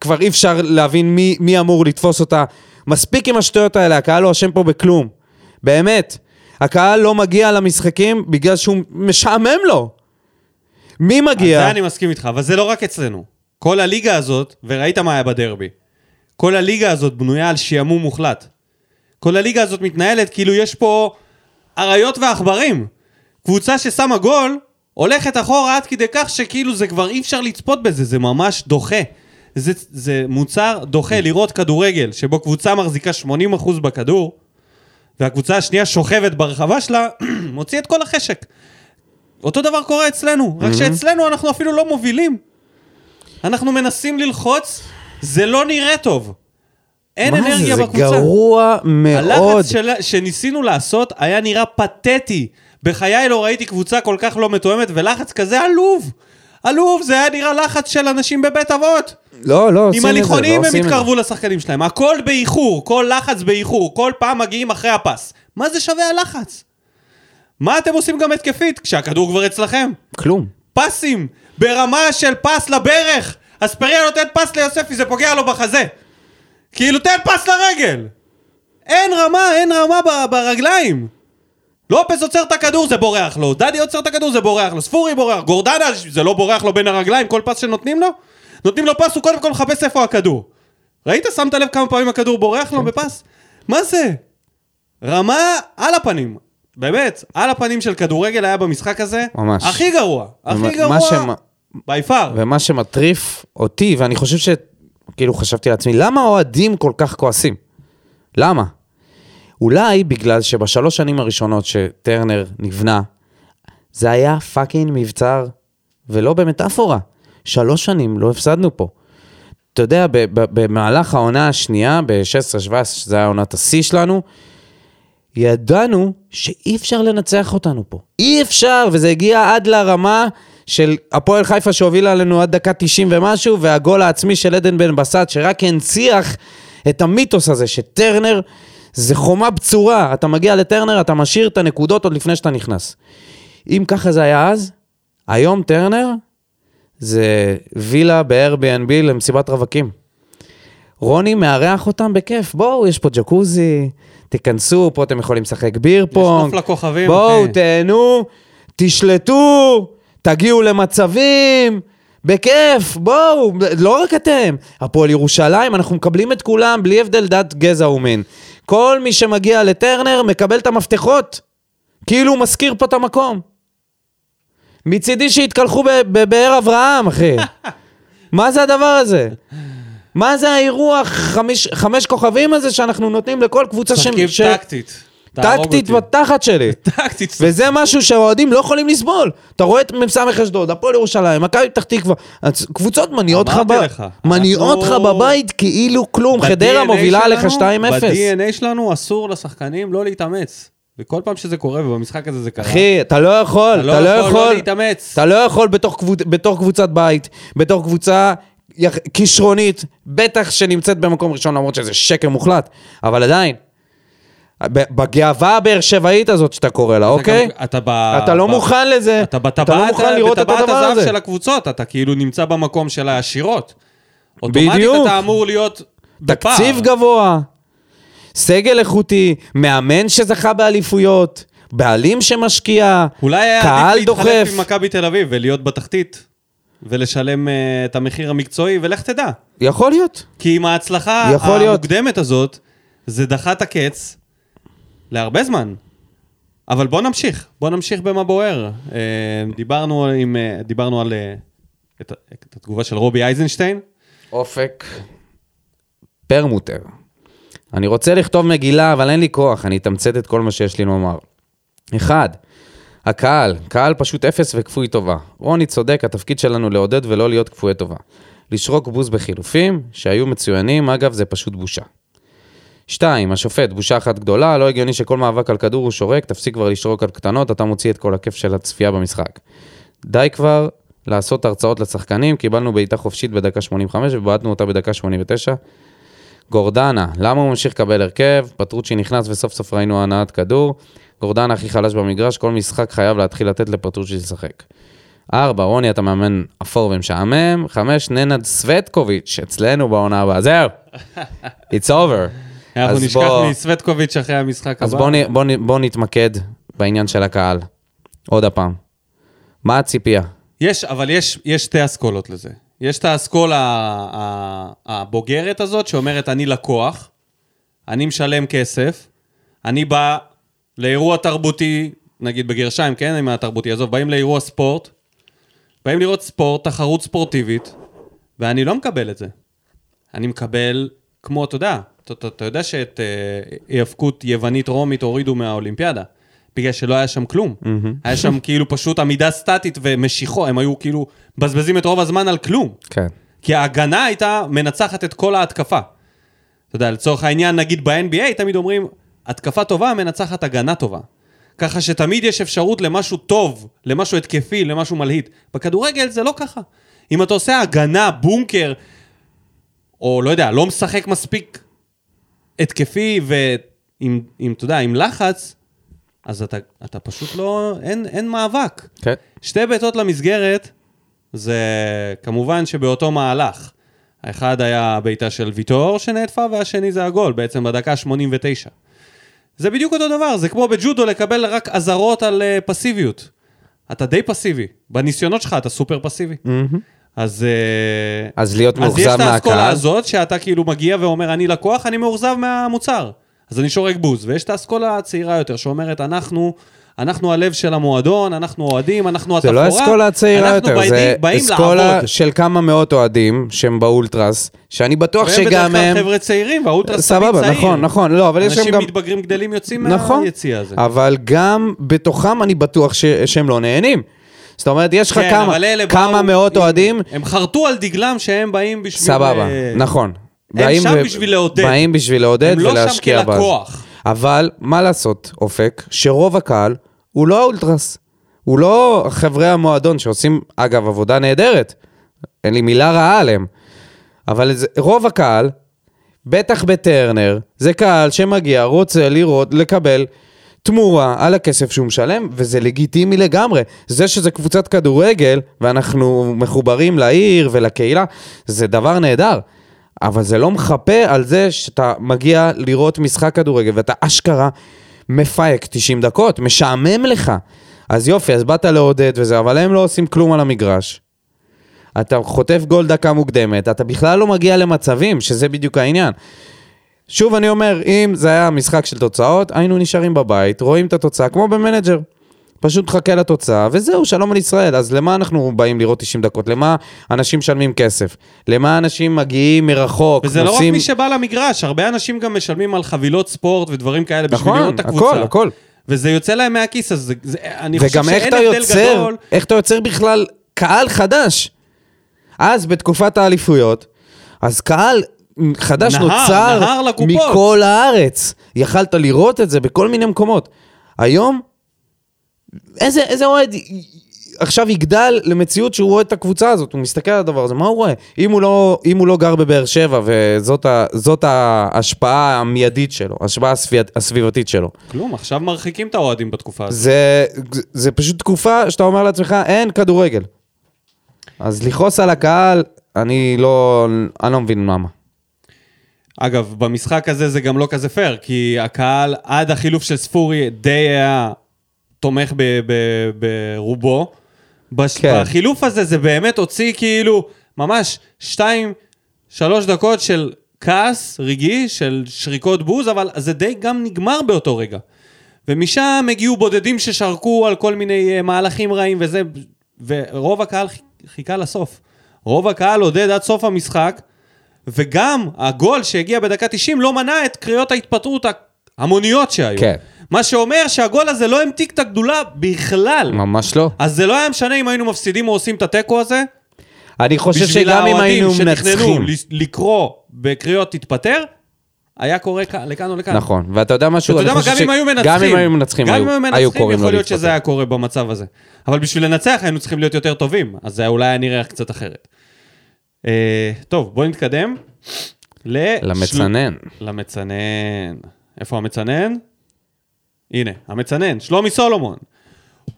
כבר אי אפשר להבין מי, מי אמור לתפוס אותה. מספיק עם השטויות האלה, הקהל לא אשם פה בכלום. באמת. הקהל לא מגיע למשחקים בגלל שהוא משעמם לו. מי על מגיע? זה אני מסכים איתך, אבל זה לא רק אצלנו. כל הליגה הזאת, וראית מה היה בדרבי, כל הליגה הזאת בנויה על שעמום מוחלט. כל הליגה הזאת מתנהלת כאילו יש פה אריות ועכברים. קבוצה ששמה גול, הולכת אחורה עד כדי כך שכאילו זה כבר אי אפשר לצפות בזה, זה ממש דוחה. זה, זה מוצר דוחה לראות כדורגל, שבו קבוצה מחזיקה 80% בכדור, והקבוצה השנייה שוכבת ברחבה שלה, [clears throat] מוציא את כל החשק. אותו דבר קורה אצלנו, רק שאצלנו אנחנו אפילו לא מובילים. אנחנו מנסים ללחוץ, זה לא נראה טוב. אין מה זה? אנרגיה זה בקבוצה. גרוע מאוד. הלחץ של, שניסינו לעשות היה נראה פתטי. בחיי לא ראיתי קבוצה כל כך לא מתואמת, ולחץ כזה עלוב. עלוב, זה היה נראה לחץ של אנשים בבית אבות. לא, לא עושים את זה, לא הליכונים הם עושים את זה. התקרבו לשחקנים שלהם. הכל באיחור, כל לחץ באיחור, כל פעם מגיעים אחרי הפס. מה זה שווה הלחץ? מה אתם עושים גם התקפית כשהכדור כבר אצלכם? כלום. פסים, ברמה של פס לברך. אספריה נותן פס ליוספי, זה פוגע לו בחזה. כאילו, תן פס לרגל. אין רמה, אין רמה ב- ברגליים. לופס עוצר את הכדור, זה בורח לו. דדי עוצר את הכדור, זה בורח לו. ספורי בורח. גורדנה, זה לא בורח לו בין הרגליים, כל פס שנותנים לו? נותנים לו פס, הוא קודם כל מחפש איפה הכדור. ראית? שמת לב כמה פעמים הכדור בורח לו בפס? מה זה? רמה על הפנים. באמת, על הפנים של כדורגל היה במשחק הזה. ממש. הכי גרוע. הכי גרוע. by far. ומה שמטריף אותי, ואני חושב ש... כאילו חשבתי לעצמי, למה האוהדים כל כך כועסים? למה? אולי בגלל שבשלוש שנים הראשונות שטרנר נבנה, זה היה fucking מבצר, ולא במטאפורה. שלוש שנים לא הפסדנו פה. אתה יודע, במהלך העונה השנייה, ב-16-17, שזה היה עונת השיא שלנו, ידענו שאי אפשר לנצח אותנו פה. אי אפשר, וזה הגיע עד לרמה של הפועל חיפה שהובילה עלינו עד דקה 90 ומשהו, והגול העצמי של עדן בן בסט, שרק הנציח את המיתוס הזה, שטרנר זה חומה בצורה. אתה מגיע לטרנר, אתה משאיר את הנקודות עוד לפני שאתה נכנס. אם ככה זה היה אז, היום טרנר זה וילה ב-Airbnb למסיבת רווקים. רוני מארח אותם בכיף. בואו, יש פה ג'קוזי, תיכנסו, פה אתם יכולים לשחק ביר פונג. נוף לכוכבים, בואו, אחי. תהנו, תשלטו, תגיעו למצבים. בכיף, בואו, לא רק אתם. הפועל ירושלים, אנחנו מקבלים את כולם בלי הבדל דת, גזע ומין. כל מי שמגיע לטרנר מקבל את המפתחות. כאילו הוא משכיר פה את המקום. מצידי שיתקלחו בבאר אברהם, אחי. [laughs] מה זה הדבר הזה? מה זה האירוח חמיש, חמש כוכבים הזה שאנחנו נותנים לכל קבוצה ש... משחקים ש- טקטית. טקטית. בתחת שלי. [laughs] טקטית. וזה משהו שהאוהדים לא יכולים לסבול. אתה רואה את מ"ס אשדוד, הפועל ירושלים, מכבי פתח תקווה, קבוצות מניעות לך, מניעות לך בבית כאילו כלום, חדרה מובילה עליך שלנו- 2-0. ב-DNA שלנו אסור לשחקנים לא להתאמץ. וכל פעם שזה קורה, ובמשחק הזה זה קרה. אחי, אתה לא יכול, אתה לא יכול לא להתאמץ. אתה לא יכול בתוך, קבוצ... בתוך קבוצת בית, בתוך קבוצה יח- כישרונית, בטח שנמצאת במקום ראשון, למרות שזה שקר מוחלט, אבל עדיין, בגאווה הבאר שבעית הזאת שאתה קורא לה, אוקיי? גם- אתה ב... אתה לא ב- מוכן לזה, אתה אתה לא בטבעת, מוכן לראות את בטבעת הדבר הזהב הזה. של הקבוצות, אתה כאילו נמצא במקום של העשירות. אוטומטית בדיוק. אתה אמור להיות בפער. תקציב גבוה, סגל איכותי, מאמן שזכה באליפויות, בעלים שמשקיע, אולי היה קהל עדיף להתחלף דוחף. עם מכבי תל אביב ולהיות בתחתית, ולשלם uh, את המחיר המקצועי, ולך תדע. יכול להיות. כי עם ההצלחה יכול להיות. המוקדמת הזאת, זה דחה את הקץ להרבה זמן. אבל בוא נמשיך, בוא נמשיך במה בוער. אה, דיברנו, עם, אה, דיברנו על אה, את, את התגובה של רובי אייזנשטיין. אופק פרמוטר. אני רוצה לכתוב מגילה, אבל אין לי כוח, אני אתמצת את כל מה שיש לי לומר. אחד, הקהל, קהל פשוט אפס וכפוי טובה. רוני צודק, התפקיד שלנו לעודד ולא להיות כפויי טובה. לשרוק בוז בחילופים, שהיו מצוינים, אגב, זה פשוט בושה. שתיים, השופט, בושה אחת גדולה, לא הגיוני שכל מאבק על כדור הוא שורק, תפסיק כבר לשרוק על קטנות, אתה מוציא את כל הכיף של הצפייה במשחק. די כבר לעשות הרצאות לשחקנים, קיבלנו בעיטה חופשית בדקה 85 ובעטנו אותה בדקה 89. גורדנה, למה הוא ממשיך לקבל הרכב? פטרוצ'י נכנס וסוף סוף ראינו הנעת כדור. גורדנה הכי חלש במגרש, כל משחק חייב להתחיל לתת לפטרוצ'י לשחק. ארבע, רוני אתה מאמן אפור ומשעמם. חמש, ננד סווטקוביץ', אצלנו בעונה הבאה. זהו, it's over. אנחנו אז נשכח בוא- מסווטקוביץ' אחרי המשחק אז הבא. בואו נ, בוא, נ- בוא נתמקד בעניין של הקהל. עוד הפעם. מה הציפייה? יש, אבל יש, יש שתי אסכולות לזה. יש את האסכולה הבוגרת הזאת, שאומרת, אני לקוח, אני משלם כסף, אני בא לאירוע תרבותי, נגיד בגרשיים, כן, עם התרבותי, עזוב, באים לאירוע ספורט, באים לראות ספורט, תחרות ספורטיבית, ואני לא מקבל את זה. אני מקבל, כמו, אתה יודע, אתה, אתה יודע שאת אה, היאבקות יוונית-רומית הורידו מהאולימפיאדה, בגלל שלא היה שם כלום. היה שם כאילו פשוט עמידה סטטית ומשיכו, הם היו כאילו מבזבזים את רוב הזמן על כלום. כן. כי ההגנה הייתה מנצחת את כל ההתקפה. אתה יודע, לצורך העניין, נגיד ב-NBA, תמיד אומרים, התקפה טובה מנצחת הגנה טובה. ככה שתמיד יש אפשרות למשהו טוב, למשהו התקפי, למשהו מלהיט. בכדורגל זה לא ככה. אם אתה עושה הגנה, בונקר, או לא יודע, לא משחק מספיק התקפי ועם, עם, אתה יודע, עם לחץ, אז אתה, אתה פשוט לא, אין, אין מאבק. כן. שתי בעיטות למסגרת, זה כמובן שבאותו מהלך. האחד היה בעיטה של ויטור שנעטפה, והשני זה הגול, בעצם בדקה 89. זה בדיוק אותו דבר, זה כמו בג'ודו לקבל רק אזהרות על uh, פסיביות. אתה די פסיבי. בניסיונות שלך אתה סופר פסיבי. אז... אה, אז להיות אז יש מאוכזב את האסכולה מהקהל. הזאת, שאתה כאילו מגיע ואומר, אני לקוח, אני מאוכזב מהמוצר. אז אני שורק בוז. ויש את האסכולה הצעירה יותר, שאומרת, אנחנו... אנחנו הלב של המועדון, אנחנו אוהדים, אנחנו זה התפאורה. לא אסכולה צעירה אנחנו יותר, באים- זה אסכולה. של כמה מאות אוהדים שהם באולטרס, שאני בטוח והם שגם בדרך הם... כלל חבר'ה צעירים, והאולטרס תמיד סבבה, צעיר. נכון, נכון, לא, אבל יש שם אנשים גם... מתבגרים גדלים יוצאים נכון, מהיציע הזה. אבל גם בתוכם אני בטוח ש... שהם לא נהנים. זאת אומרת, יש לך כן, כמה, כמה באו מאות אוהדים, הם חרטו על דגלם שהם באים בשביל... סבבה, אה, נכון. הם שם ו- בשביל לעודד. באים בשביל לעודד הם לא שם ולהשקיע. כלקוח. אבל מה לעשות, אופק, שרוב הקהל הוא לא האולטרס. הוא לא חברי המועדון שעושים, אגב, עבודה נהדרת. אין לי מילה רעה עליהם. אבל זה, רוב הקהל, בטח בטרנר, זה קהל שמגיע, רוצה לראות, לקבל תמורה על הכסף שהוא משלם, וזה לגיטימי לגמרי. זה שזה קבוצת כדורגל, ואנחנו מחוברים לעיר ולקהילה, זה דבר נהדר. אבל זה לא מחפה על זה שאתה מגיע לראות משחק כדורגל, ואתה אשכרה מפייק 90 דקות, משעמם לך. אז יופי, אז באת לעודד וזה, אבל הם לא עושים כלום על המגרש. אתה חוטף גול דקה מוקדמת, אתה בכלל לא מגיע למצבים, שזה בדיוק העניין. שוב אני אומר, אם זה היה משחק של תוצאות, היינו נשארים בבית, רואים את התוצאה, כמו במנג'ר. פשוט חכה לתוצאה, וזהו, שלום על ישראל. אז למה אנחנו באים לראות 90 דקות? למה אנשים משלמים כסף? למה אנשים מגיעים מרחוק? וזה לא רק נוסעים- מי שבא למגרש, הרבה אנשים גם משלמים על חבילות ספורט ודברים כאלה בשביל נכון, לראות את הקבוצה. הכל, הכל. וזה יוצא להם מהכיס, אז זה, זה, אני חושב וגם איך שאין אתה הבדל יוצר, גדול. איך אתה יוצר בכלל קהל חדש. אז בתקופת האליפויות, אז קהל חדש נהר, נוצר נהר לקופות. מכל הארץ. יכלת לראות את זה בכל מיני מקומות. היום, איזה, אוהד עכשיו יגדל למציאות שהוא רואה את הקבוצה הזאת, הוא מסתכל על הדבר הזה, מה הוא רואה? אם הוא לא, אם הוא לא גר בבאר שבע וזאת ה, ההשפעה המיידית שלו, ההשפעה הסביב, הסביבתית שלו. כלום, עכשיו מרחיקים את האוהדים בתקופה הזאת. זה, זה פשוט תקופה שאתה אומר לעצמך, אין כדורגל. אז לכעוס על הקהל, אני לא, אני לא מבין למה. אגב, במשחק הזה זה גם לא כזה פייר, כי הקהל עד החילוף של ספורי די היה תומך ברובו. בש- כן. בחילוף הזה זה באמת הוציא כאילו ממש שתיים, שלוש דקות של כעס רגעי, של שריקות בוז, אבל זה די גם נגמר באותו רגע. ומשם הגיעו בודדים ששרקו על כל מיני אה, מהלכים רעים וזה, ורוב הקהל חיכה לסוף. רוב הקהל עודד עד סוף המשחק, וגם הגול שהגיע בדקה 90 לא מנע את קריאות ההתפטרות ההמוניות שהיו. כן. מה שאומר שהגול הזה לא המתיק את הגדולה בכלל. ממש לא. אז זה לא היה משנה אם היינו מפסידים או עושים את התיקו הזה. אני חושב בשביל שגם אם האוהדים היינו שתכננו מנצחים. ל- לקרוא בקריאות תתפטר, היה קורה לכאן או לכאן. נכון, ואתה יודע משהו? אתה יודע מה, גם אם היו מנצחים, גם אם היו מנצחים, גם אם היו מנצחים, יכול להיות שזה. היה קורה במצב הזה. אבל בשביל לנצח היינו צריכים להיות יותר טובים, אז זה אולי היה נראה קצת אחרת. אה, טוב, בואו נתקדם. למצנן. למצנן. איפה המצנן? הנה, המצנן, שלומי סולומון.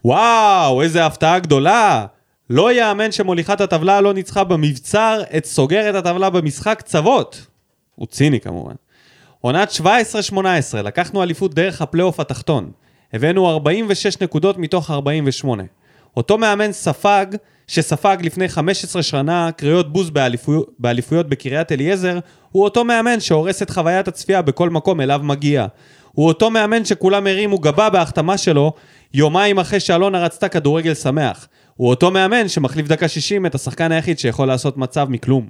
וואו, איזה הפתעה גדולה. לא יאמן שמוליכת הטבלה לא ניצחה במבצר את סוגרת הטבלה במשחק צוות. הוא ציני כמובן. עונת 17-18, לקחנו אליפות דרך הפלייאוף התחתון. הבאנו 46 נקודות מתוך 48. אותו מאמן ספג, שספג לפני 15 שנה קריאות בוז באליפויות, באליפויות בקריית אליעזר, הוא אותו מאמן שהורס את חוויית הצפייה בכל מקום אליו מגיע. הוא אותו מאמן שכולם הרימו גבה בהחתמה שלו יומיים אחרי שאלונה רצתה כדורגל שמח. הוא אותו מאמן שמחליף דקה 60 את השחקן היחיד שיכול לעשות מצב מכלום.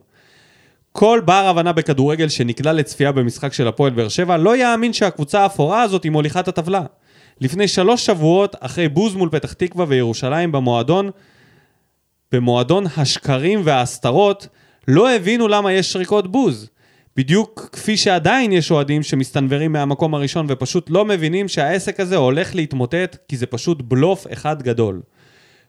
כל בר הבנה בכדורגל שנקלע לצפייה במשחק של הפועל באר שבע לא יאמין שהקבוצה האפורה הזאת היא מוליכת הטבלה. לפני שלוש שבועות, אחרי בוז מול פתח תקווה וירושלים במועדון, במועדון השקרים וההסתרות, לא הבינו למה יש שריקות בוז. בדיוק כפי שעדיין יש אוהדים שמסתנוורים מהמקום הראשון ופשוט לא מבינים שהעסק הזה הולך להתמוטט, כי זה פשוט בלוף אחד גדול.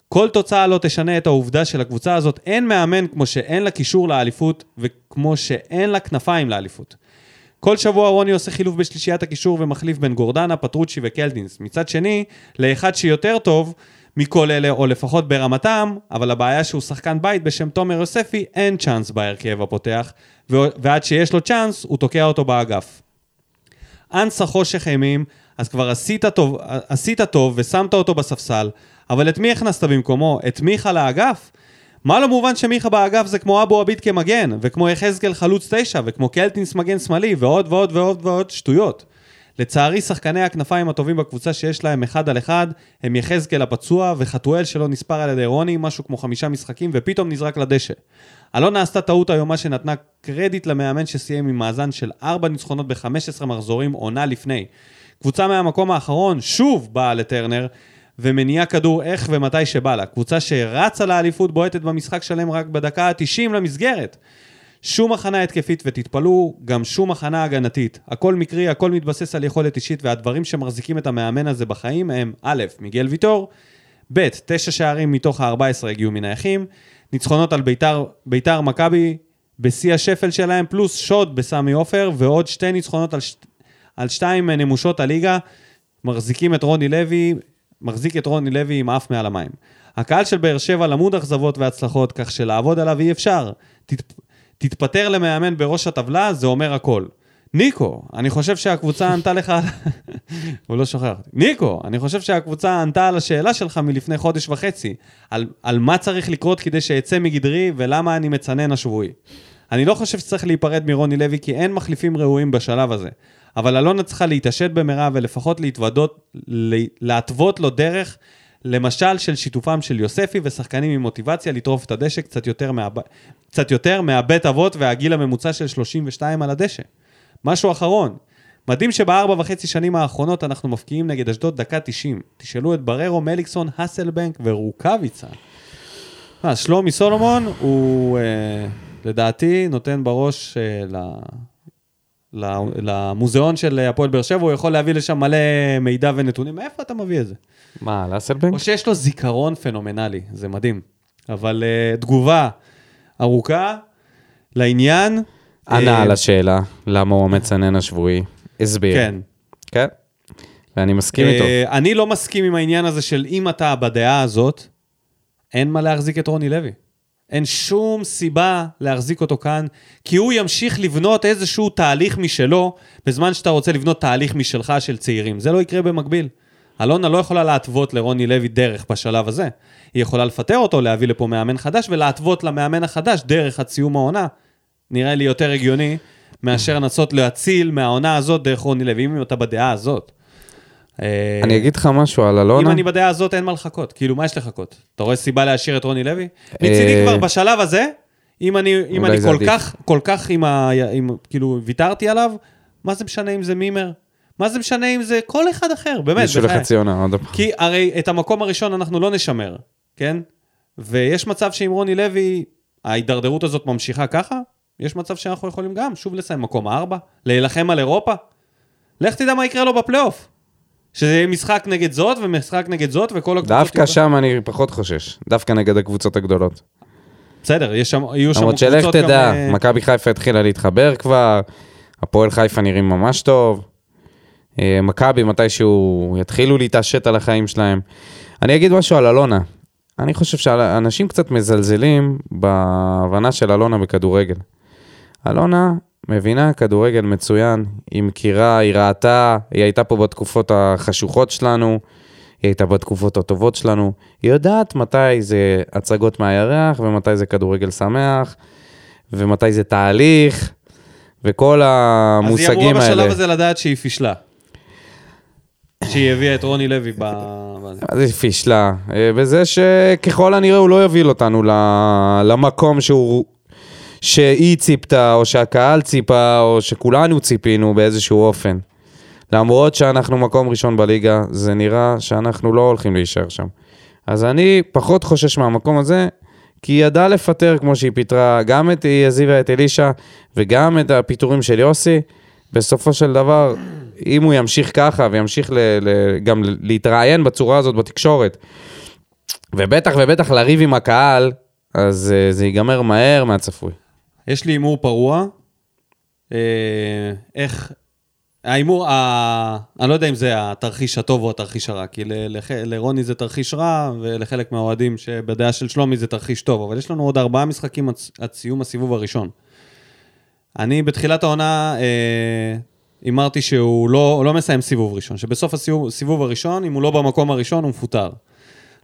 כל תוצאה לא תשנה את העובדה שלקבוצה הזאת אין מאמן כמו שאין לה קישור לאליפות וכמו שאין לה כנפיים לאליפות. כל שבוע רוני עושה חילוף בשלישיית הקישור ומחליף בין גורדנה, פטרוצ'י וקלטינס. מצד שני, לאחד שיותר טוב מכל אלה, או לפחות ברמתם, אבל הבעיה שהוא שחקן בית בשם תומר יוספי, אין צ'אנס בהרכב הפותח, ועד שיש לו צ'אנס, הוא תוקע אותו באגף. אנסה חושך אימים, אז כבר עשית טוב, עשית טוב ושמת אותו בספסל, אבל את מי הכנסת במקומו? את מיכה לאגף? מה לא מובן שמיכה באגף זה כמו אבו עביד כמגן, וכמו יחזקאל חלוץ תשע, וכמו קלטינס מגן שמאלי, ועוד ועוד ועוד ועוד שטויות. לצערי, שחקני הכנפיים הטובים בקבוצה שיש להם אחד על אחד, הם יחזקאל הפצוע וחתואל שלא נספר על ידי רוני, משהו כמו חמישה משחקים, ופתאום נזרק לדשא. אלונה עשתה טעות איומה שנתנה קרדיט למאמן שסיים עם מאזן של 4 ניצחונות ב-15 מחזורים עונה לפני. קבוצה מהמקום האחרון שוב באה לטרנר, ומניעה כדור איך ומתי שבא לה. קבוצה שרצה לאליפות בועטת במשחק שלם רק בדקה ה-90 למסגרת. שום הכנה התקפית, ותתפלאו, גם שום הכנה הגנתית. הכל מקרי, הכל מתבסס על יכולת אישית, והדברים שמחזיקים את המאמן הזה בחיים הם א', מיגל ויטור, ב', תשע שערים מתוך ה-14 הגיעו מנייחים, ניצחונות על ביתר, ביתר מכבי בשיא השפל שלהם, פלוס שוד בסמי עופר, ועוד שתי ניצחונות על, ש... על שתיים נמושות הליגה, מחזיקים את רוני לוי, מחזיק את רוני לוי עם אף מעל המים. הקהל של באר שבע למוד אכזבות והצלחות, כך שלעבוד עליו אי אפשר. תת... תתפטר למאמן בראש הטבלה, זה אומר הכל. ניקו, אני חושב שהקבוצה ענתה לך... [laughs] הוא לא שוכח. ניקו, אני חושב שהקבוצה ענתה על השאלה שלך מלפני חודש וחצי, על, על מה צריך לקרות כדי שאצא מגדרי ולמה אני מצנן השבועי. אני לא חושב שצריך להיפרד מרוני לוי כי אין מחליפים ראויים בשלב הזה. אבל אלונה צריכה להתעשת במהרה ולפחות להתוודות, להתוות לו דרך, למשל של שיתופם של יוספי ושחקנים עם מוטיבציה לטרוף את הדשא קצת יותר, מהב... קצת יותר מהבית אבות והגיל הממוצע של 32 על הדשא. משהו אחרון, מדהים שבארבע וחצי שנים האחרונות אנחנו מפקיעים נגד אשדוד דקה 90. תשאלו את בררו, מליקסון, האסלבנק ורוקאביצה. אז שלומי סולומון הוא אה, לדעתי נותן בראש אה, למוזיאון של הפועל באר שבע, הוא יכול להביא לשם מלא מידע ונתונים. מאיפה אתה מביא את זה? מה, לאסלבנק? או שיש לו זיכרון פנומנלי, זה מדהים. אבל uh, תגובה ארוכה, לעניין. ענה אה, על השאלה, למה הוא המצנן השבועי. הסביר. כן. כן. ואני מסכים איתו. אה, אני לא מסכים עם העניין הזה של אם אתה בדעה הזאת, אין מה להחזיק את רוני לוי. אין שום סיבה להחזיק אותו כאן, כי הוא ימשיך לבנות איזשהו תהליך משלו, בזמן שאתה רוצה לבנות תהליך משלך של צעירים. זה לא יקרה במקביל. אלונה לא יכולה להתוות לרוני לוי דרך בשלב הזה. היא יכולה לפטר אותו, להביא לפה מאמן חדש, ולהתוות למאמן החדש דרך עד סיום העונה. נראה לי יותר הגיוני מאשר לנסות להציל מהעונה הזאת דרך רוני לוי, אם אתה בדעה הזאת. אה, אני אגיד לך משהו על אלונה. אם אני בדעה הזאת, אין מה לחכות. כאילו, מה יש לחכות? אתה רואה סיבה להשאיר את רוני לוי? מצידי אה, כבר בשלב הזה, אם אני, אם אני כל עדיף. כך, כל כך עם ה... עם, כאילו, ויתרתי עליו, מה זה משנה אם זה מימר? מה זה משנה אם זה כל אחד אחר? באמת, מישהו בחיי. לחצי עונה, עוד פעם. כי הרי את המקום הראשון אנחנו לא נשמר, כן? ויש מצב שעם רוני לוי, ההידרדרות הזאת ממשיכה ככה, יש מצב שאנחנו יכולים גם שוב לסיים מקום הארבע, להילחם על אירופה. לך תדע מה יקרה לו בפלייאוף. שזה יהיה משחק נגד זאת ומשחק נגד זאת וכל הקבוצות... דווקא שם אני פחות חושש. דווקא נגד הקבוצות הגדולות. בסדר, יש שם, יהיו שם למרות קבוצות שלך תדע, גם... אה, מכבי חיפה התחילה להתחבר כבר, הפועל חיפה נראים ממש טוב. אה, מכבי מתישהו יתחילו להתעשת על החיים שלהם. אני אגיד משהו על אלונה. אני חושב שאנשים קצת מזלזלים בהבנה של אלונה בכדורגל. אלונה מבינה כדורגל מצוין, היא מכירה, היא ראתה, היא הייתה פה בתקופות החשוכות שלנו, היא הייתה בתקופות הטובות שלנו, היא יודעת מתי זה הצגות מהירח ומתי זה כדורגל שמח, ומתי זה תהליך, וכל אז המושגים היא אמורה האלה. בשלב הזה לדעת שהיא פישלה. שהיא הביאה את רוני לוי ב... מה זה פישלה? אה, בזה שככל הנראה הוא לא יוביל אותנו למקום שהוא... שהיא ציפתה, או שהקהל ציפה, או שכולנו ציפינו באיזשהו אופן. למרות שאנחנו מקום ראשון בליגה, זה נראה שאנחנו לא הולכים להישאר שם. אז אני פחות חושש מהמקום הזה, כי היא ידעה לפטר כמו שהיא פיטרה גם את, היא הזיבה את אלישע, וגם את הפיטורים של יוסי. בסופו של דבר, אם הוא ימשיך ככה וימשיך ל, ל, גם להתראיין בצורה הזאת בתקשורת, ובטח ובטח לריב עם הקהל, אז אה, זה ייגמר מהר מהצפוי. יש לי הימור פרוע. אה, איך... ההימור, ה... אני לא יודע אם זה התרחיש הטוב או התרחיש הרע, כי ל- לח... לרוני זה תרחיש רע, ולחלק מהאוהדים שבדעה של שלומי זה תרחיש טוב, אבל יש לנו עוד ארבעה משחקים עד, עד סיום הסיבוב הראשון. אני בתחילת העונה אה, הימרתי שהוא לא, לא מסיים סיבוב ראשון, שבסוף הסיבוב הראשון, אם הוא לא במקום הראשון, הוא מפוטר.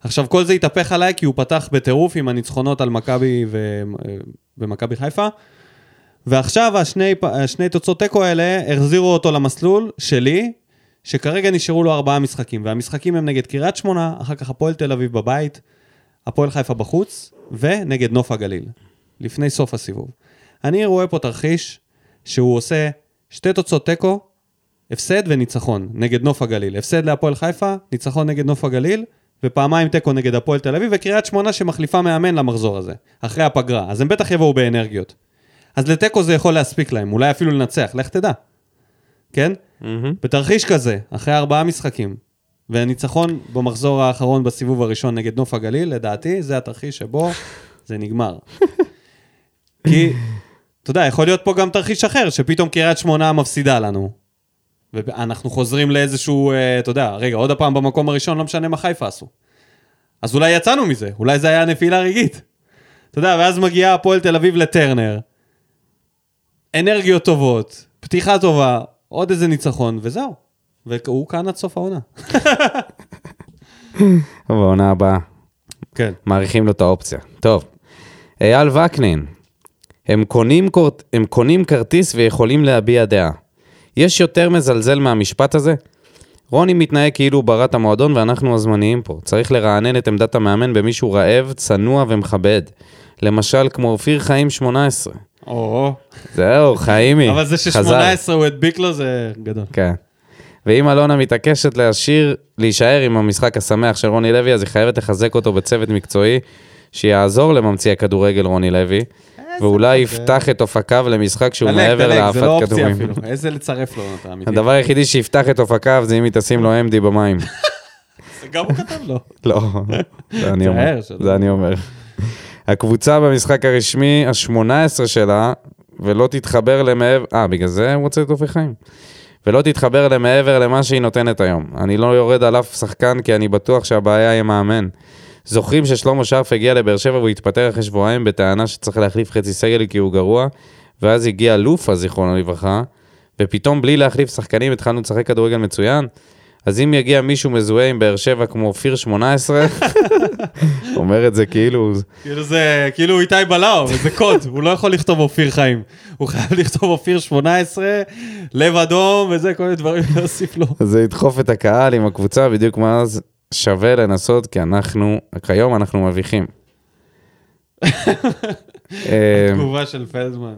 עכשיו, כל זה התהפך עליי כי הוא פתח בטירוף עם הניצחונות על מכבי ומכבי חיפה, ועכשיו השני, השני תוצאות תיקו האלה החזירו אותו למסלול שלי, שכרגע נשארו לו ארבעה משחקים, והמשחקים הם נגד קריית שמונה, אחר כך הפועל תל אביב בבית, הפועל חיפה בחוץ, ונגד נוף הגליל, לפני סוף הסיבוב. אני רואה פה תרחיש שהוא עושה שתי תוצאות תיקו, הפסד וניצחון נגד נוף הגליל. הפסד להפועל חיפה, ניצחון נגד נוף הגליל, ופעמיים תיקו נגד הפועל תל אביב, וקריית שמונה שמחליפה מאמן למחזור הזה, אחרי הפגרה. אז הם בטח יבואו באנרגיות. אז לתיקו זה יכול להספיק להם, אולי אפילו לנצח, לך תדע. כן? בתרחיש כזה, אחרי ארבעה משחקים, והניצחון במחזור האחרון בסיבוב הראשון נגד נוף הגליל, לדעתי, זה התרחיש שבו [laughs] זה נגמר. כי, אתה יודע, יכול להיות פה גם תרחיש אחר, שפתאום קריית שמונה מפסידה לנו. ואנחנו חוזרים לאיזשהו, אה, אתה יודע, רגע, עוד הפעם במקום הראשון, לא משנה מה חיפה עשו. אז אולי יצאנו מזה, אולי זה היה נפילה רגעית. אתה יודע, ואז מגיעה הפועל תל אביב לטרנר, אנרגיות טובות, פתיחה טובה, עוד איזה ניצחון, וזהו. והוא כאן עד סוף העונה. בעונה הבאה. כן. מאריכים לו את האופציה. טוב. אייל וקנין, הם קונים, קורט- הם קונים כרטיס ויכולים להביע דעה. יש יותר מזלזל מהמשפט הזה? רוני מתנהג כאילו הוא ברא את המועדון ואנחנו הזמניים פה. צריך לרענן את עמדת המאמן במישהו רעב, צנוע ומכבד. למשל, כמו אופיר חיים 18. או, זהו, חיימי. אבל זה חזר. ש-18 הוא הדביק לו זה גדול. כן. ואם אלונה מתעקשת להשאיר, להישאר עם המשחק השמח של רוני לוי, אז היא חייבת לחזק אותו בצוות מקצועי שיעזור לממציא הכדורגל רוני לוי. ואולי יפתח את אופקיו למשחק שהוא מעבר דלג, לאפת זה לא אופציה כדורים. אפילו. איזה לצרף לו, אתה אמיתי. הדבר היחידי שיפתח את אופקיו זה אם היא תשים לו MD במים. זה גם הוא כתב לו. [laughs] לא, זה אני אומר. זה אני אומר. הקבוצה במשחק הרשמי ה-18 שלה, ולא תתחבר למעבר... אה, בגלל זה הוא רוצה את אופי חיים. ולא תתחבר למעבר למה שהיא נותנת היום. אני לא יורד על אף שחקן כי אני בטוח שהבעיה היא מאמן. זוכרים ששלמה שרף הגיע לבאר שבע והוא התפטר אחרי שבועיים בטענה שצריך להחליף חצי סגל כי הוא גרוע, ואז הגיע לופה, זיכרונו לברכה, ופתאום בלי להחליף שחקנים התחלנו לשחק כדורגל מצוין. אז אם יגיע מישהו מזוהה עם באר שבע כמו אופיר 18, [laughs] אומר את זה כאילו, כאילו זה, כאילו הוא איתי בלאו, זה קוד, הוא לא יכול לכתוב אופיר חיים. הוא חייב לכתוב אופיר 18, לב אדום וזה, כל מיני דברים להוסיף לו. זה ידחוף את הקהל עם הקבוצה, בדיוק מה אז שווה לנסות, כי אנחנו, כיום אנחנו מביכים. [laughs] אה, תגובה של פלדמן,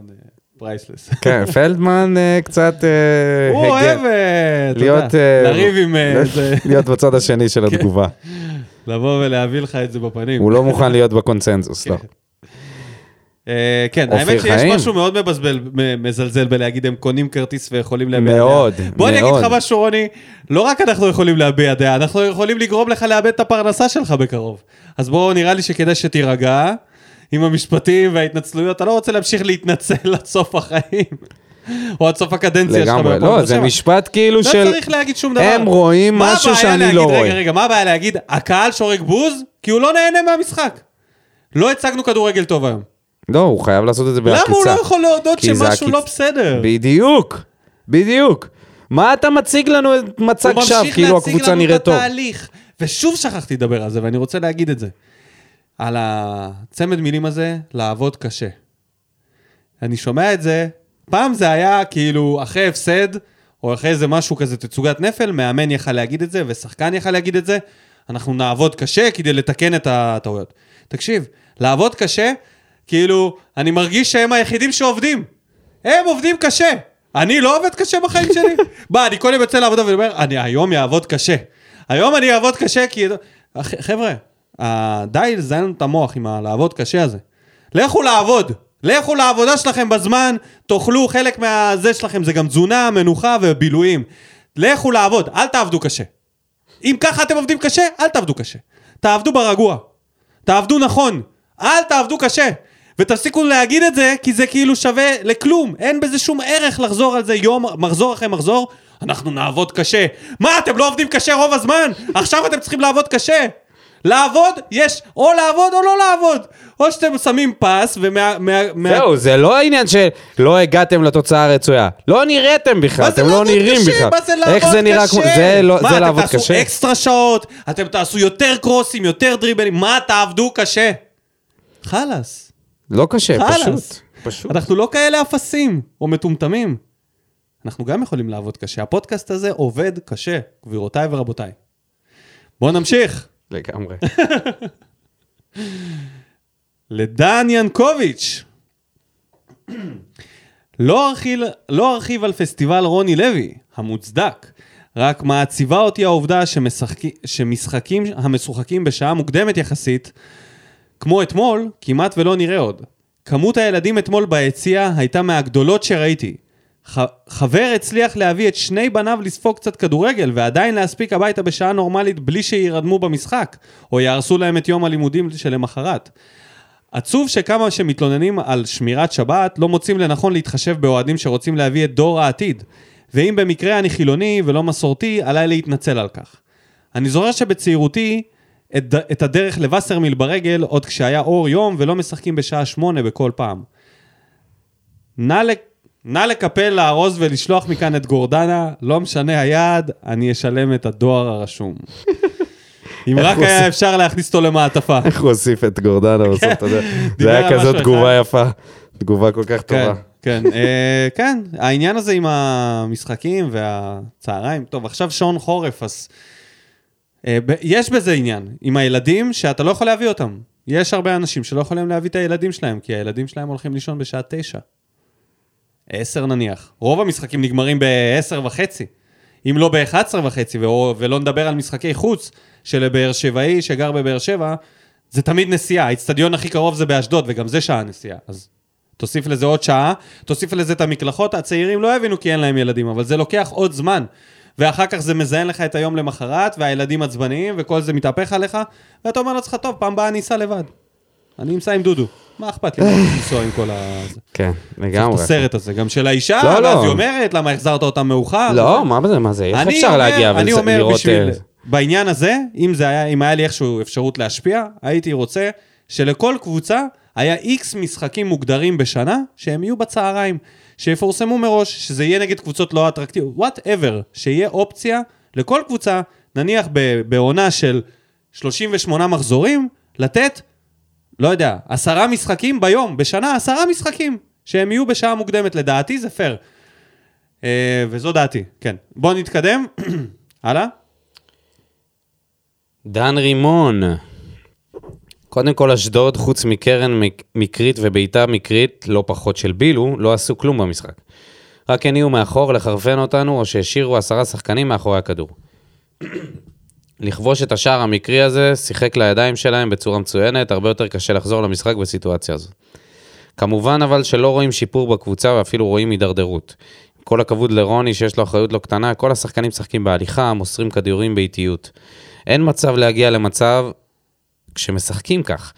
priceless. כן, פלדמן אה, קצת... אה, הוא. אוהב, אה, אתה. יודע, אה, לריב עם אה, להיות [laughs] בצד השני של [laughs] התגובה. לבוא ולהביא לך את זה בפנים. הוא לא מוכן להיות בקונצנזוס, לא. אה, כן, האמת שיש? משהו מאוד מבזבל, מזלזל בלהגיד הם קונים כרטיס ויכולים להביע דעה. מאוד, בוא אני אגיד מאוד. לך משהו, רוני, לא רק אנחנו יכולים להביע דעה, אנחנו יכולים לגרום לך לאבד את הפרנסה שלך בקרוב. אז בוא, נראה לי שכדאי שתירגע עם המשפטים וההתנצלויות, אתה לא רוצה להמשיך להתנצל עד סוף החיים, [laughs] או עד סוף הקדנציה שלך. לגמרי, לא, זה. משפט כאילו לא של... צריך להגיד שום דבר. הם רואים משהו שאני לא רואה. רגע, רגע, מה הבעיה להגיד? הקהל שורק בוז, כי הוא לא נהנה מהמשחק. לא הצגנו כדורגל טוב היום. לא, הוא חייב לעשות את זה בעקיצה. למה הוא לא יכול להודות שמשהו לא בסדר? בדיוק, בדיוק. מה אתה מציג לנו את מצג הוא שווא, ממשיך כאילו להציג הקבוצה לנו נראית את טוב? התהליך. ושוב שכחתי לדבר על זה, ואני רוצה להגיד את זה. על הצמד מילים הזה, לעבוד קשה. אני שומע את זה, פעם זה היה כאילו אחרי הפסד, או אחרי איזה משהו כזה, תצוגת נפל, מאמן יכל להגיד את זה, ושחקן יכל להגיד את זה, אנחנו נעבוד קשה כדי לתקן את הטעויות. תקשיב, לעבוד קשה, כאילו, אני מרגיש שהם היחידים שעובדים. הם עובדים קשה. אני לא עובד קשה בחיים שלי. [laughs] מה, אני כל יום יוצא לעבודה ואומר, אני היום אעבוד קשה. היום אני אעבוד קשה כי... חבר'ה, די לזיין את המוח עם הלעבוד קשה הזה. לכו לעבוד. לכו לעבודה שלכם בזמן, תאכלו חלק מהזה שלכם, זה גם תזונה, מנוחה ובילויים. לכו לעבוד, אל תעבדו קשה. אם ככה אתם עובדים קשה, אל תעבדו קשה. תעבדו ברגוע. תעבדו נכון. אל תעבדו קשה. ותפסיקו להגיד את זה, כי זה כאילו שווה לכלום. אין בזה שום ערך לחזור על זה יום, מחזור אחרי מחזור. אנחנו נעבוד קשה. מה, אתם לא עובדים קשה רוב הזמן? עכשיו אתם צריכים לעבוד קשה. לעבוד, יש או לעבוד או לא לעבוד. או שאתם שמים פס ומה... מה, מה... זהו, זה לא העניין שלא הגעתם לתוצאה הרצויה. לא נראיתם בכלל, מה אתם לא נראים קשה? בכלל. מה זה לעבוד איך זה נראה כמו... קשה? זה לא- מה, זה לעבוד אתם תעשו קשה? אקסטרה שעות, אתם תעשו יותר קרוסים, יותר דריבלים, מה תעבדו קשה? חלאס. לא קשה. פשוט. פשוט. אנחנו לא כאלה אפסים או מטומטמים. אנחנו גם יכולים לעבוד קשה. הפודקאסט הזה עובד קשה, גבירותיי ורבותיי. בואו נמשיך. לגמרי. [laughs] לדן ינקוביץ'. לא ארחיב, לא ארחיב על פסטיבל רוני לוי, המוצדק, רק מעציבה אותי העובדה שמשחק, שמשחקים המשוחקים בשעה מוקדמת יחסית, כמו אתמול, כמעט ולא נראה עוד. כמות הילדים אתמול ביציע הייתה מהגדולות שראיתי. ח, חבר הצליח להביא את שני בניו לספוג קצת כדורגל ועדיין להספיק הביתה בשעה נורמלית בלי שירדמו במשחק, או יהרסו להם את יום הלימודים שלמחרת. עצוב שכמה שמתלוננים על שמירת שבת, לא מוצאים לנכון להתחשב באוהדים שרוצים להביא את דור העתיד. ואם במקרה אני חילוני ולא מסורתי, עליי להתנצל על כך. אני זוכר שבצעירותי, את, את הדרך לווסרמיל ברגל, עוד כשהיה אור יום ולא משחקים בשעה שמונה בכל פעם. נא, ל... נא לקפל, לארוז ולשלוח מכאן את גורדנה, לא משנה היעד, אני אשלם את הדואר הרשום. [laughs] אם רק היה? אפשר להכניס אותו למעטפה. איך הוא הוסיף את גורדנה בסוף, אתה יודע. זה היה כזאת תגובה יפה. תגובה כל כך כן, טובה. כן, אה, כן, העניין הזה עם המשחקים והצהריים, טוב, עכשיו שעון חורף, אז יש בזה עניין, עם הילדים שאתה לא יכול להביא אותם. יש הרבה אנשים שלא יכולים להביא את הילדים שלהם, כי הילדים שלהם הולכים לישון בשעה תשע. עשר נניח. רוב המשחקים נגמרים בעשר וחצי. אם לא ב-11 וחצי, ולא נדבר על משחקי חוץ של באר שבעי שגר בבאר שבע, זה תמיד נסיעה. האיצטדיון הכי קרוב זה באשדוד, וגם זה שעה נסיעה. אז, תוסיף לזה עוד שעה, תוסיף לזה את המקלחות, הצעירים לא יבינו כי אין להם ילדים, אבל זה לוקח עוד זמן. ואחר כך זה מזיין לך את היום למחרת, והילדים עצבניים, וכל זה מתהפך עליך, ואתה אומר לעצמך, טוב, פעם באה אני אסע לבד. אני אמצא עם דודו. מה אכפת לי לנסוע עם כל ה... כן, צריך לגמרי. את הסרט הזה, גם של האישה, לא, ואז לא. היא אומרת, למה החזרת אותה מאוחר? לא, מה זה, מה זה, איך אפשר להגיע אני אומר ולראות... בשביל, אה, בעניין הזה, אם זה היה, אם היה לי איכשהו אפשרות להשפיע, הייתי רוצה שלכל קבוצה היה איקס משחקים מוגדרים בשנה, שהם יהיו בצהריים, שיפורסמו מראש, שזה יהיה נגד קבוצות לא אטרקטיביות, whatever, שיהיה אופציה לכל קבוצה, נניח בעונה של 38 מחזורים, לתת, לא יודע, עשרה משחקים ביום, בשנה עשרה משחקים, שהם יהיו בשעה מוקדמת, לדעתי זה פייר. אה, וזו דעתי, כן. בואו נתקדם. [clears throat] הלאה? דן רימון. קודם כל, אשדוד, חוץ מקרן מק- מקרית ובעיטה מקרית, לא פחות של בילו, לא עשו כלום במשחק. רק הניעו מאחור לחרפן אותנו, או שהשאירו עשרה שחקנים מאחורי הכדור. [clears throat] לכבוש את השער המקרי הזה, שיחק לידיים שלהם בצורה מצוינת, הרבה יותר קשה לחזור למשחק בסיטואציה הזו. כמובן אבל שלא רואים שיפור בקבוצה ואפילו רואים הידרדרות. כל הכבוד לרוני שיש לו אחריות לא קטנה, כל השחקנים משחקים בהליכה, מוסרים כדורים באיטיות. אין מצב להגיע למצב כשמשחקים כך.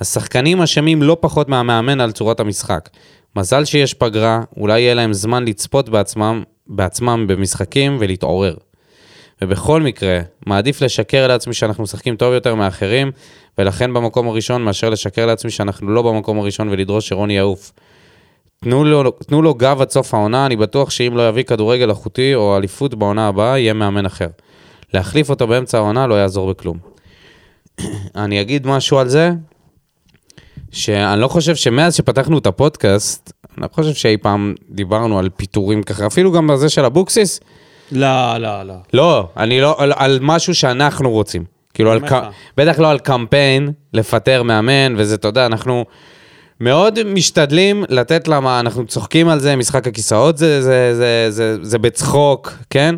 השחקנים אשמים לא פחות מהמאמן על צורת המשחק. מזל שיש פגרה, אולי יהיה להם זמן לצפות בעצמם, בעצמם במשחקים ולהתעורר. ובכל מקרה, מעדיף לשקר לעצמי שאנחנו משחקים טוב יותר מאחרים, ולכן במקום הראשון, מאשר לשקר לעצמי שאנחנו לא במקום הראשון ולדרוש שרוני יעוף. תנו לו, תנו לו גב עד סוף העונה, אני בטוח שאם לא יביא כדורגל איכותי או אליפות בעונה הבאה, יהיה מאמן אחר. להחליף אותו באמצע העונה לא יעזור בכלום. [clears throat] אני אגיד משהו על זה, שאני לא חושב שמאז שפתחנו את הפודקאסט, אני לא חושב שאי פעם דיברנו על פיטורים ככה, אפילו גם בזה של אבוקסיס, לא, לא, לא. לא, אני לא, על, על משהו שאנחנו רוצים. כאילו, על. בטח לא על קמפיין, לפטר מאמן, וזה, אתה יודע, אנחנו מאוד משתדלים לתת למה, אנחנו צוחקים על זה, משחק הכיסאות זה, זה, זה, זה, זה בצחוק, כן?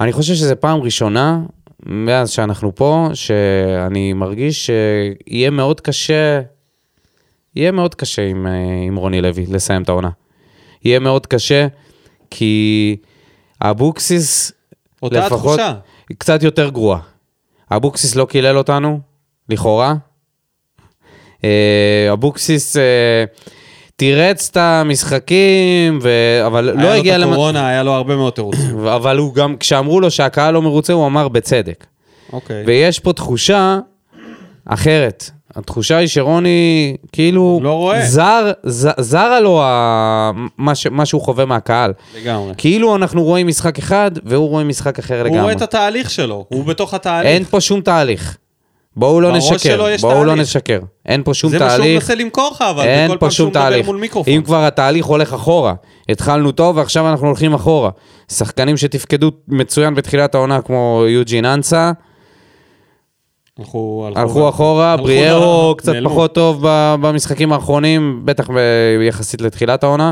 אני חושב שזו פעם ראשונה, מאז שאנחנו פה, שאני מרגיש שיהיה מאוד קשה, יהיה מאוד קשה עם, אה, עם רוני לוי לסיים את העונה. יהיה מאוד קשה, כי אבוקסיס אותה לפחות התחושה. קצת יותר גרועה. אבוקסיס לא קילל אותנו, לכאורה. אה, אבוקסיס אה, תירץ את המשחקים, ו... אבל לא הגיע היה לו את למ... הקורונה, היה לו הרבה מאוד תירוצים. [clears throat] אבל הוא גם, כשאמרו לו שהקהל לא מרוצה, הוא אמר בצדק. אוקיי. ויש פה תחושה אחרת. התחושה היא שרוני, כאילו, לא רואה. זר, ז, זרה לו ה... מה, ש... מה שהוא חווה מהקהל. לגמרי. כאילו אנחנו רואים משחק אחד, והוא רואה משחק אחר הוא לגמרי. רואה את התהליך שלו, הוא בתוך התהליך. אין פה שום תהליך. בואו לא נשקר, בואו לא תהליך. נשקר. אין פה שום זה מה שהוא תהליך, מנסה למכור לך, אבל אין פה שום תהליך. אם כבר התהליך הולך אחורה, התחלנו טוב ועכשיו אנחנו הולכים אחורה. שחקנים שתפקדו מצוין בתחילת העונה כמו יוג'ין אנסה, הלכו, הלכו אחורה, הלכו בריארו ל- קצת נעלמו. פחות טוב במשחקים האחרונים, בטח ב- יחסית לתחילת העונה.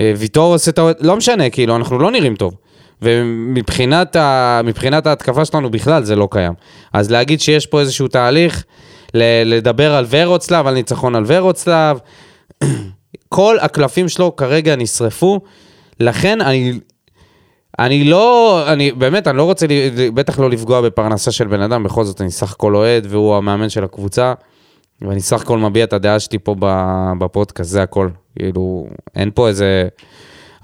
אה, ויטור עושה טעות, לא משנה, כאילו, אנחנו לא נראים טוב. ומבחינת ה, ההתקפה שלנו בכלל זה לא קיים. אז להגיד שיש פה איזשהו תהליך, ל- לדבר על ורוצלב, על ניצחון על ורוצלב, [clears throat] כל הקלפים שלו כרגע נשרפו, לכן אני, אני לא, אני באמת, אני לא רוצה, ל- בטח לא לפגוע בפרנסה של בן אדם, בכל זאת אני סך הכל אוהד והוא המאמן של הקבוצה, ואני סך הכל מביע את הדעה שלי פה בפודקאסט, זה הכל. כאילו, אין פה איזה...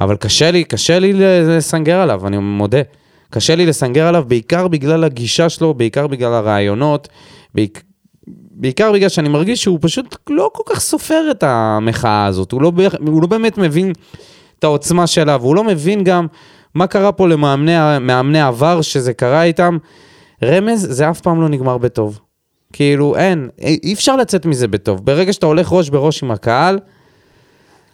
אבל קשה לי, קשה לי לסנגר עליו, אני מודה. קשה לי לסנגר עליו בעיקר בגלל הגישה שלו, בעיקר בגלל הרעיונות, בעיק... בעיקר בגלל שאני מרגיש שהוא פשוט לא כל כך סופר את המחאה הזאת, הוא לא, הוא לא באמת מבין את העוצמה שלה, והוא לא מבין גם מה קרה פה למאמני מאמני עבר שזה קרה איתם. רמז, זה אף פעם לא נגמר בטוב. כאילו, אין, אי אי אפשר לצאת מזה בטוב. ברגע שאתה הולך ראש בראש עם הקהל,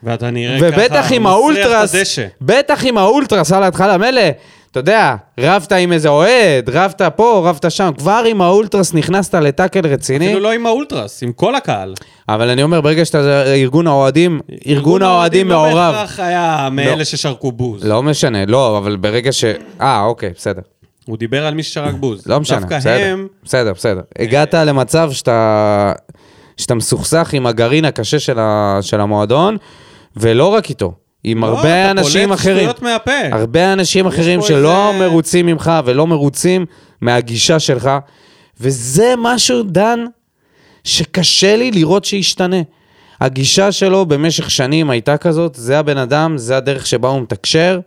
ואתה נראה ככה, ובטח עם האולטרס. בטח עם האולטרס על ההתחלה, מילא, אתה יודע, רבת עם איזה אוהד, רבת פה, רבת שם, כבר עם האולטרס נכנסת לטאקל רציני, אפילו לא עם האולטרס, עם כל הקהל. אבל אני אומר, ברגע שאתה ארגון האוהדים, ארגון האוהדים לא מעורב, בהכרח היה מאלה ששרקו בוז. לא משנה, לא, אבל ברגע ש... אה, אוקיי, בסדר. הוא דיבר על מי ששרק בוז. לא משנה, בסדר, הם, בסדר, בסדר. הגעת למצב שאתה... שאתה מסוכסך עם הגרעין הקשה של, ה, של המועדון, ולא רק איתו, עם לא, הרבה אתה אנשים פולט אחרים. שטויות מהפה. הרבה אנשים אחרים שלא איזה- מרוצים ממך ולא מרוצים מהגישה שלך, וזה משהו, דן, שקשה לי לראות שישתנה. הגישה שלו במשך שנים הייתה כזאת, זה הבן אדם, זה הדרך שבה הוא מתקשר.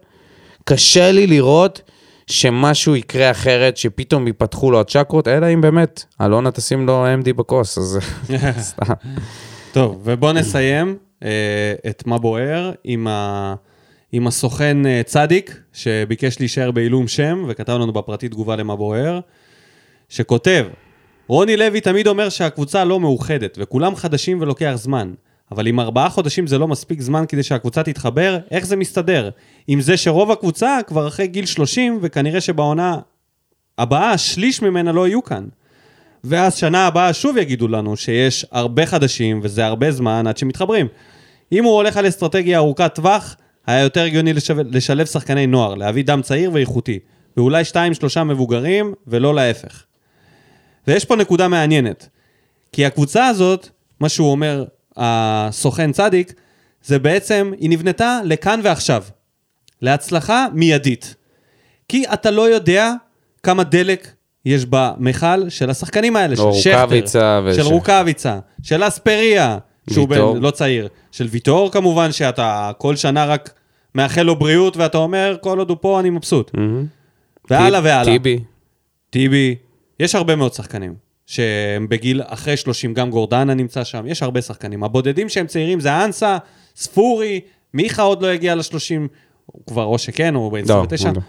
קשה לי לראות שמשהו יקרה אחרת, שפתאום ייפתחו לו הצ'קרות, אלא אם באמת, אלונה תשים לו MD בכוס, אז [laughs] סתם. טוב, ובוא נסיים את מה בוער עם, ה... עם הסוכן אה, צדיק, שביקש להישאר בעילום שם, וכתב לנו בפרטי תגובה למה בוער, שכותב, רוני לוי תמיד אומר שהקבוצה לא מאוחדת, וכולם חדשים ולוקח זמן. אבל אם ארבעה חודשים זה לא מספיק זמן כדי שהקבוצה תתחבר, איך זה מסתדר? עם זה שרוב הקבוצה כבר אחרי גיל 30, וכנראה שבעונה הבאה, שליש ממנה לא יהיו כאן. ואז שנה הבאה שוב יגידו לנו שיש הרבה חדשים וזה הרבה זמן עד שמתחברים. אם הוא הולך על אסטרטגיה ארוכת טווח, היה יותר הגיוני לשב... לשלב שחקני נוער, להביא דם צעיר ואיכותי, ואולי שתיים שלושה מבוגרים, ולא להפך. ויש פה נקודה מעניינת, כי הקבוצה הזאת, מה שהוא אומר, הסוכן צדיק, זה בעצם, היא נבנתה לכאן ועכשיו, להצלחה מיידית. כי אתה לא יודע כמה דלק יש במכל של השחקנים האלה, של או שכטר, של רוקאביצה, של אספריה, שהוא בן. לא צעיר, של ויטור כמובן, שאתה כל שנה רק מאחל לו בריאות, ואתה אומר, כל עוד הוא פה אני מבסוט. מהמם. והלאה והלאה. טיבי. טיבי, יש הרבה מאוד שחקנים שהם בגיל אחרי 30, גם גורדנה נמצא שם, יש הרבה שחקנים. הבודדים שהם צעירים זה אנסה, ספורי, מיכה עוד לא הגיע ל-30, הוא כבר או שכן, הוא ב-29. לא, הוא לא.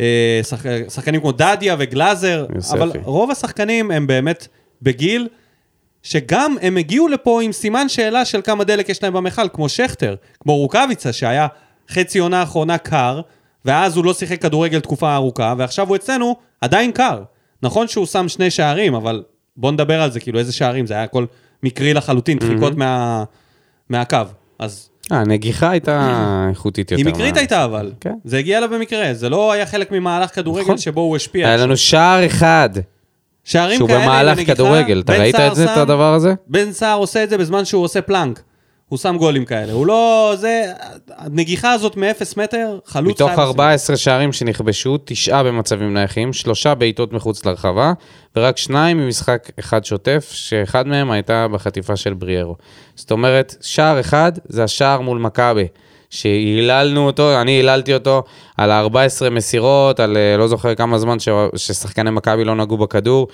אה, שח... שחקנים כמו דדיה וגלאזר, יוספי. אבל רוב השחקנים הם באמת בגיל שגם הם הגיעו לפה עם סימן שאלה של כמה דלק יש להם במכל, כמו שכטר, כמו רוקאביצה, שהיה חצי עונה אחרונה קר, ואז הוא לא שיחק כדורגל תקופה ארוכה, ועכשיו הוא אצלנו עדיין קר. נכון שהוא שם שני שערים, אבל בוא נדבר על זה, כאילו איזה שערים, זה היה הכל מקרי לחלוטין, דחיקות מה... מהקו. אז אה, הנגיחה הייתה איכותית יותר. היא מקרית מה- הייתה אבל, כן. זה הגיע לה במקרה, זה לא היה חלק ממהלך כדורגל נכון. שבו הוא השפיע. היה לנו שער אחד, שערים שהוא כאלה במהלך לנגיחה, כדורגל. אתה ראית את זה, את שם- הדבר הזה? בן סער עושה את זה בזמן שהוא עושה פלנק. הוא שם גולים כאלה. הוא לא... זה... הנגיחה הזאת מ-0 מטר, חלוץ מתוך חייב לשים. 14 שערים שנכבשו, תשעה במצבים נייחים, שלושה בעיטות מחוץ לרחבה, ורק שניים ממשחק אחד שוטף, שאחד מהם הייתה בחטיפה של בריארו. זאת אומרת, שער אחד זה השער מול מכבי, שהיללנו אותו, אני היללתי אותו על ה-14 מסירות, על אה, לא זוכר כמה זמן ש... ששחקני מכבי לא נגעו בכדור,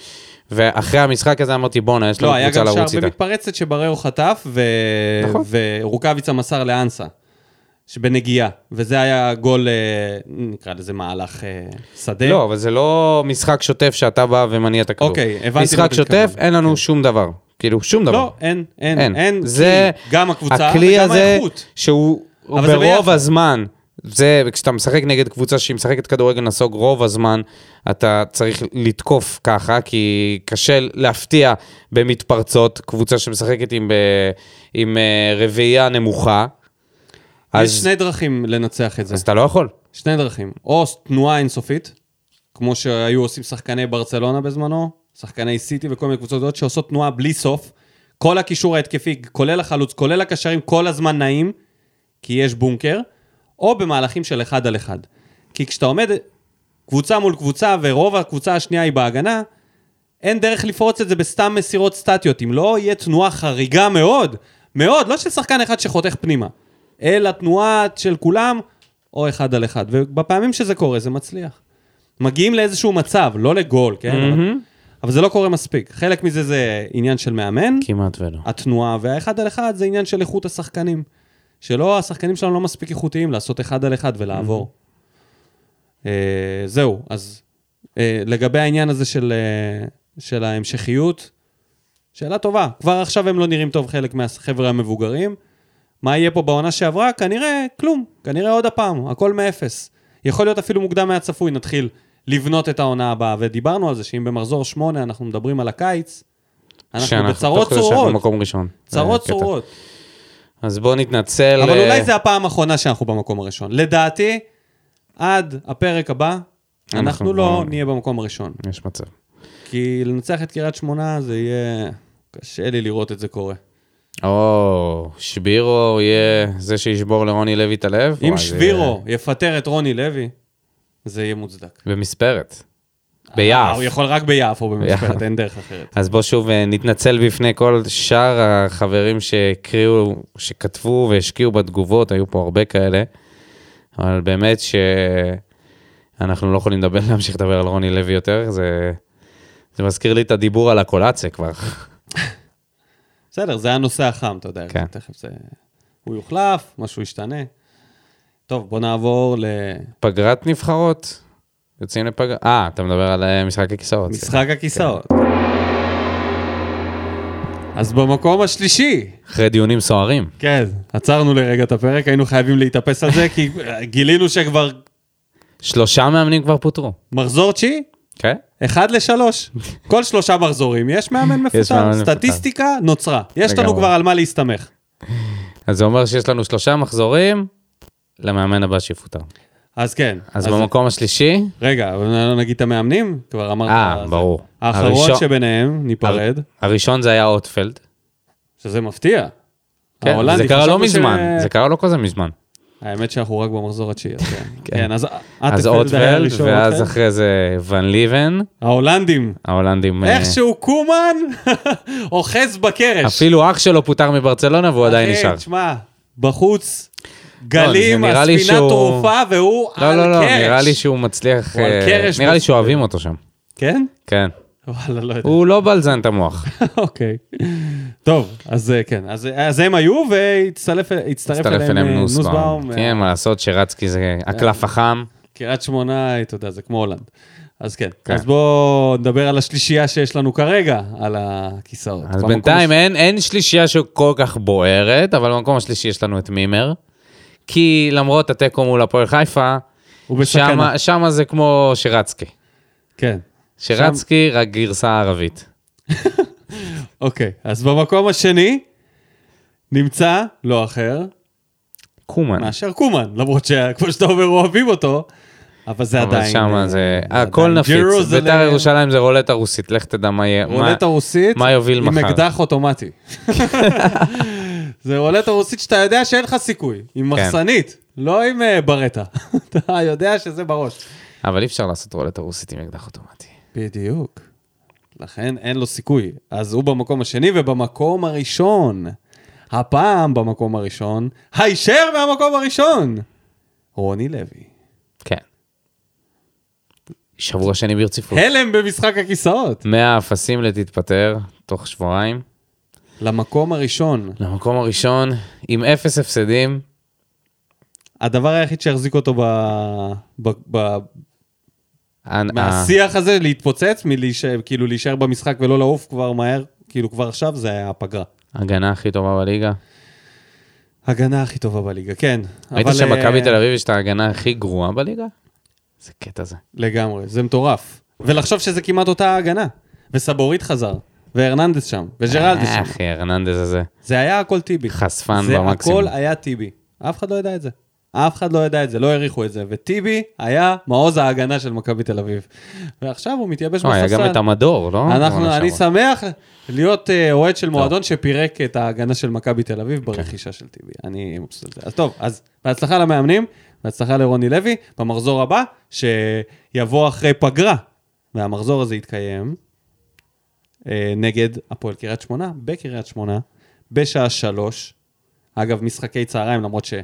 ואחרי המשחק הזה אמרתי, בואנה, יש לנו לא, היה קבוצה גם שער לרוץ איתה. במתפרצת שבררו חטף, ו... נכון. ורוקאביצה מסר לאנסה, שבנגיעה. וזה היה גול, אה, נקרא לזה מהלך אה, שדה. לא, אבל זה לא משחק שוטף שאתה בא ומניע את הכדור. אוקיי, הבנתי משחק שוטף, מתכוון. אין לנו שום דבר. כאילו, שום דבר. לא, אין, אין, אין. אין. זה גם הקבוצה הכלי וגם הזה, האיכות. שהוא אבל זה ברוב. הזמן, זה, כשאתה משחק נגד קבוצה שהיא משחקת כדורגל נסוג, רוב הזמן אתה צריך לתקוף ככה, כי קשה להפתיע במתפרצות, קבוצה שמשחקת עם, ב, עם אה, רביעייה נמוכה. יש אז, שני דרכים לנצח את זה. אז אתה לא יכול. שני דרכים. או תנועה אינסופית, כמו שהיו עושים שחקני ברצלונה בזמנו, שחקני סיטי וכל מיני קבוצות גדולות שעושות תנועה בלי סוף. כל הקישור ההתקפי, כולל החלוץ, כולל הקשרים, כל הזמן נעים, כי יש בונקר, או במהלכים של אחד על אחד. כי כשאתה עומד קבוצה מול קבוצה ורוב הקבוצה השנייה היא בהגנה, אין דרך לפרוץ את זה בסתם מסירות סטטיות. אם לא יהיה תנועה חריגה מאוד, מאוד, לא של שחקן אחד שחותך פנימה, אלא תנועה של כולם, או אחד על אחד. ובפעמים שזה קורה, זה מצליח. מגיעים לאיזשהו מצב, לא לגול, כן? אבל, אבל זה לא קורה מספיק. חלק מזה זה עניין של מאמן, כמעט ולא. התנועה, והאחד על אחד זה עניין של איכות השחקנים. שלא, השחקנים שלנו לא מספיק איכותיים לעשות אחד על אחד ולעבור. אה, זהו, אז אה, לגבי העניין הזה של, אה, של ההמשכיות, שאלה טובה. כבר עכשיו הם לא נראים טוב חלק מהחבר'ה המבוגרים. מה יהיה פה בעונה שעברה? כנראה כלום. כנראה עוד הפעם, הכל מאפס. יכול להיות אפילו מוקדם מהצפוי, נתחיל לבנות את העונה הבאה. ודיברנו על זה שאם במחזור שמונה אנחנו מדברים על הקיץ, אנחנו בצרות כדי שאנחנו צרורות. במקום ראשון. צרות. צרורות. אז בואו נתנצל. אבל אה, אולי זה הפעם האחרונה שאנחנו במקום הראשון. לדעתי, עד הפרק הבא, אנחנו לא כבר- נהיה במקום הראשון. יש מצב. כי לנצח את קריית שמונה זה יהיה קשה לי לראות את זה קורה. או, שבירו יהיה זה שישבור לרוני לוי את הלב? אם שבירו יפטר את רוני לוי, זה יהיה מוצדק. במספרת. ביעף. הוא יכול רק ביעף או ביעף. אין דרך אחרת. אז בוא שוב אה, נתנצל בפני כל שאר החברים שהקריאו, שכתבו והשקיעו בתגובות, היו פה הרבה כאלה, אבל באמת שאנחנו לא יכולים לדבר, להמשיך לדבר על רוני לוי יותר, זה, זה מזכיר לי את הדיבור על הקולציה כבר. בסדר, זה הנושא החם, אתה יודע. כן. תכף זה... הוא יוחלף, משהו ישתנה. טוב, בוא נעבור פגרת נבחרות, יוצאים לפגרה, אה, אתה מדבר על אה, משחק הכיסאות. למשחק הכיסאות. אז במקום השלישי, אחרי דיונים סוערים. כן, עצרנו לרגע את הפרק, היינו חייבים להתאפס על זה, כי גילינו שכבר שלושה מאמנים כבר פוטרו. מחזור תשיעי, כן? אחד לשלוש. כל שלושה מחזורים, יש מאמן מפוטר. סטטיסטיקה נוצרה. יש לנו. כבר על מה להסתמך. אז זה אומר שיש לנו שלושה מחזורים למאמן הבא שיפוטר. אז כן. אז במקום השלישי, רגע, לא נגיד את המאמנים? כבר אמרת... אה. ברור. האחרון הראשון- שביניהם, ניפרד, הראשון זה היה אוטפלד. שזה מפתיע. כן, זה קרה לא חשבנו ש- מזמן, זה קרה לא כזה מזמן. האמת שאנחנו רק במחזור התשיעי, אז כן. [laughs] כן. כן, אז אז אטפלד היה אוטפלד, ואז אוטפלד. אחרי זה ון ליבן, ההולנדים, ההולנדים. אה, איכשהו קומן [laughs] אוחז בקרש. אפילו אח שלו פוטר מברצלונה והוא עדיין אחי, נשאר. תשמע, בחוץ, גלים, לי הספינה שהוא- טרופה והוא לא, על לא, לא, קרש. נראה לי שהוא מצליח, הוא על אה, קרש נראה לי שאוהבים אותו שם. כן? כן. וואלה, לא יודע. הוא לא בלזן את המוח. [laughs] אוקיי. טוב, אז אה, כן, אז אז הם היו והצטרף הצטרף הצטרף אליהם אה, נוסבאום. אה, כן, מה לעשות שרצקי זה הקלף החם. קריית שמונה, אתה יודע, זה כמו הולנד. אז כן, כן. אז בואו נדבר על השלישייה שיש לנו כרגע, על הכיסאות. אז בינתיים הש- אין, אין שלישייה שכל כך בוערת, אבל במקום השלישי יש לנו את מימר. כי למרות התיקו מול הפועל חיפה. שמה, שמה זה כמו שרצקי. כן. שרצקי, רק גרסה ערבית. [laughs] אוקיי, אז במקום השני נמצא לא אחר קומן. מאשר קומן, למרות שכמו שאתה אומר אוהבים אותו, אבל זה אבל עדיין... שמה אה, זה, הכל נפיץ. בית"ר ירושלים זה רולטה רוסית, לך תדע מה יהיה. מה- רולטה רוסית מה יוביל עם מחר? אקדח אוטומטי. [laughs] זה רולטה רוסית שאתה יודע שאין לך סיכוי, עם כן. מחסנית, לא עם אה, ברטה. [laughs] אתה יודע שזה בראש. אבל אי אפשר לעשות רולטה רוסית עם אקדח אוטומטי. בדיוק. לכן אין לו סיכוי. אז הוא במקום השני ובמקום הראשון. הפעם במקום הראשון, הישר מהמקום הראשון! רוני לוי. כן. שבוע שני ברציפות. הלם במשחק הכיסאות. 100 אפסים לתתפטר, תוך שבועיים. למקום הראשון. למקום הראשון, עם אפס הפסדים. הדבר היחיד שהחזיק אותו ב... ב... ב... ה- מהשיח הזה, להתפוצץ, מלהישאר, כאילו להישאר במשחק ולא לעוף כבר מהר, כאילו כבר עכשיו, זה היה הפגרה. ההגנה הכי טובה בליגה. הגנה הכי טובה בליגה, כן. ראית אבל, שמכבי אה, תל אביב יש את ההגנה הכי גרועה בליגה? זה קטע זה. לגמרי, זה מטורף. ולחשוב שזה כמעט אותה הגנה. וסבורית חזר, והרננדס שם, וג'רלדס אה, שם. אחי, הרננדז הזה. זה היה הכל טיבי. חשפן זה במקסימום. הכל היה טיבי. אף אחד לא ידע את זה. אף אחד לא ידע את זה, לא העריכו את זה. וטיבי היה מעוז ההגנה של מכבי תל אביב. ועכשיו הוא מתייבש לא, היה בספסל. גם את המדור, לא? אנחנו, אני. שמח להיות אה, אוהד של מועדון שפירק את ההגנה של מכבי תל אביב כן. ברכישה של טיבי. אני מבסוט על זה. אז טוב, אז בהצלחה למאמנים, בהצלחה לרוני לוי, במחזור הבא, שיבוא אחרי פגרה, והמחזור הזה יתקיים נגד הפועל קריית שמונה, בקריית שמונה, בשעה שלוש. אגב, משחקי צהריים, למרות ש...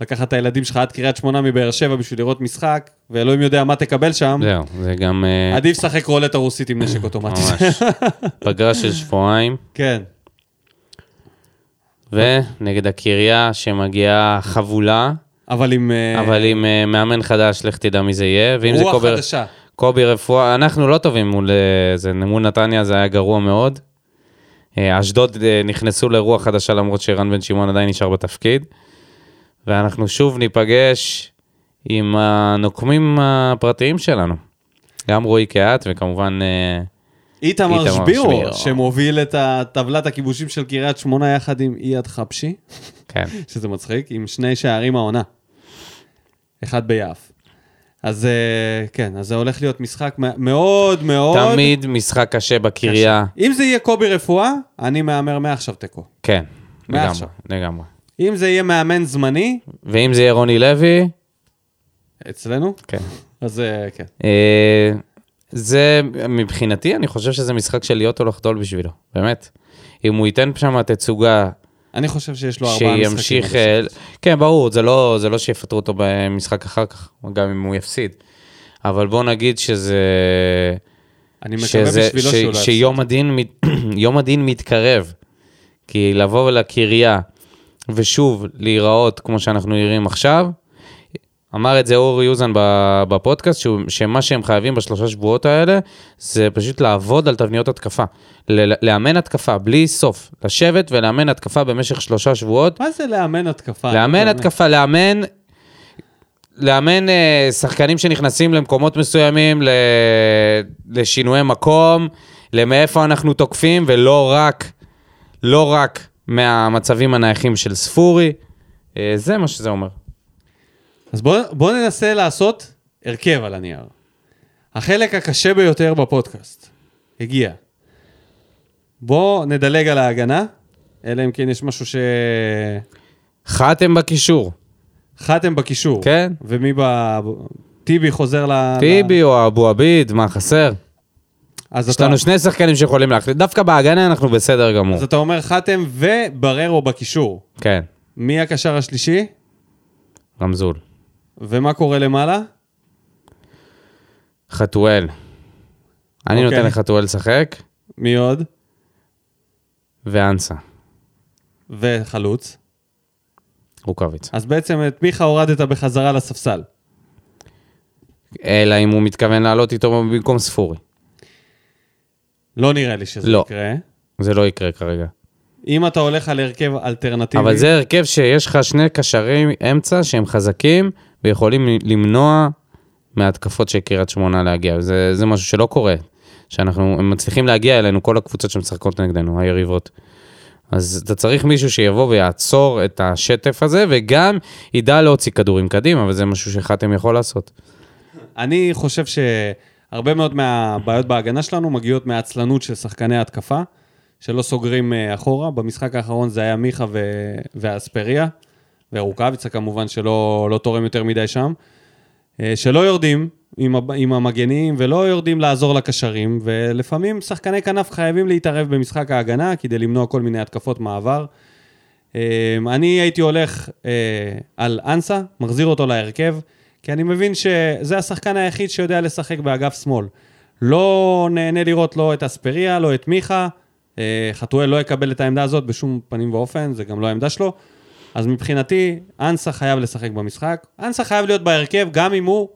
לקחת את הילדים שלך עד קריית שמונה מבאר שבע בשביל לראות משחק, ואלוהים יודע מה תקבל שם, זהו, זה גם אה, עדיף לשחק רולטה רוסית עם נשק אוטומטי. ממש [laughs] פגרה של שבועיים, כן. ונגד הקריה שמגיעה חבולה, אבל עם אה, אבל עם אה, מאמן חדש, לך תדע מי זה יהיה, ואם זה רוח חדשה. קובי רפואה, אנחנו לא טובים מול אה, זה, מול נתניה זה היה גרוע מאוד. אה, אשדוד אה, נכנסו לרוח חדשה למרות שרן בן שמעון עדיין נשאר בתפקיד. ואנחנו שוב ניפגש עם הנוקמים הפרטיים שלנו. גם רועי קהת וכמובן איתמר שבירו. שמוביל את טבלת הכיבושים של קריית שמונה יחד עם אייד חבשי, כן, [laughs] שזה מצחיק, עם שני שערים העונה. אחד ביעף. אז אה, כן, אז זה הולך להיות משחק מאוד מאוד... תמיד משחק קשה בקריה. אם זה יהיה קובי רפואה, אני מהמר מעכשיו תיקו. כן. לגמרי. אם זה יהיה מאמן זמני, ואם זה יהיה רוני לוי, אצלנו, כן. אז אה, כן. אה, זה, מבחינתי, אני חושב שזה משחק של להיות או לחדול בשבילו, באמת. אם הוא ייתן שם תצוגה אני חושב שיש לו ארבעה משחקים. שימשיך... אה, הסוף. כן, ברור, זה לא, זה לא שיפטרו אותו במשחק אחר כך, גם אם הוא יפסיד. אבל בוא נגיד שזה... אני מקווה שזה, בשבילו שהוא לא יפסיד. שיום הדין, [clears throat] יום הדין מתקרב. כי לבוא לקריה, ושוב, להיראות כמו שאנחנו נראים עכשיו, אמר את זה אורי אוזן ב- בפודקאסט, שהוא, שמה שהם חייבים בשלושה שבועות האלה, זה פשוט לעבוד על תבניות התקפה. ל- לאמן התקפה, בלי סוף. לשבת ולאמן התקפה במשך שלושה שבועות. מה זה לאמן התקפה? לאמן. התקפה, לאמן... לאמן אה, שחקנים שנכנסים למקומות מסוימים, ל... לשינויי מקום, למאיפה אנחנו תוקפים, ולא רק, לא רק מהמצבים הנייחים של ספורי. אה, זה מה שזה אומר. אז בואו בוא ננסה לעשות הרכב על הנייר. החלק הקשה ביותר בפודקאסט הגיע. בואו נדלג על ההגנה, אלא אם כן יש משהו ש... חתם בקישור, חתם בקישור. כן. ומי ב... טיבי חוזר ל... טיבי או אבו עביד, מה חסר? אז יש אתה, לנו שני שחקנים שיכולים להחליט. דווקא בהגנה אנחנו בסדר גמור. אז אתה אומר חתם ובררו בקישור. כן, מי הקשר השלישי? רמזול. ומה קורה למעלה? חתואל. אני אוקיי. נותן לחתואל לשחק, מי עוד? ואנסה, וחלוץ. רוקאביץ. אז בעצם את מיכה הורדת בחזרה לספסל. אלא אם הוא מתכוון לעלות איתו במקום ספורי. לא נראה לי שזה לא. יקרה. זה לא יקרה כרגע. אם אתה הולך על הרכב אלטרנטיבי... אבל זה הרכב שיש לך שני קשרי אמצע שהם חזקים ויכולים למנוע מהתקפות של קריית שמונה להגיע. זה, זה משהו שלא קורה. שאנחנו מצליחים להגיע אלינו, כל הקבוצות שמשחקות נגדנו, היריבות. אז אתה צריך מישהו שיבוא ויעצור את השטף הזה, וגם ידע להוציא כדורים קדימה, וזה משהו שחתם יכול לעשות. אני חושב שהרבה מאוד מהבעיות בהגנה שלנו מגיעות מהעצלנות של שחקני התקפה, שלא סוגרים אה, אחורה. במשחק האחרון זה היה מיכה ו... ואספריה, ורוקאביצה כמובן, שלא לא תורם יותר מדי שם. אה, שלא יורדים עם, עם המגנים ולא יורדים לעזור לקשרים, ולפעמים שחקני כנף חייבים להתערב במשחק ההגנה כדי למנוע כל מיני התקפות מעבר. אה, אני הייתי הולך אה, על אנסה, מחזיר אותו להרכב, כי אני מבין שזה השחקן היחיד שיודע לשחק באגף שמאל. לא נהנה לראות לא את אספריה, לא את מיכה. חתואל לא יקבל את העמדה הזאת בשום פנים ואופן, זה גם לא העמדה שלו. אז מבחינתי, אנסה חייב לשחק במשחק. אנסה חייב להיות בהרכב גם אם הוא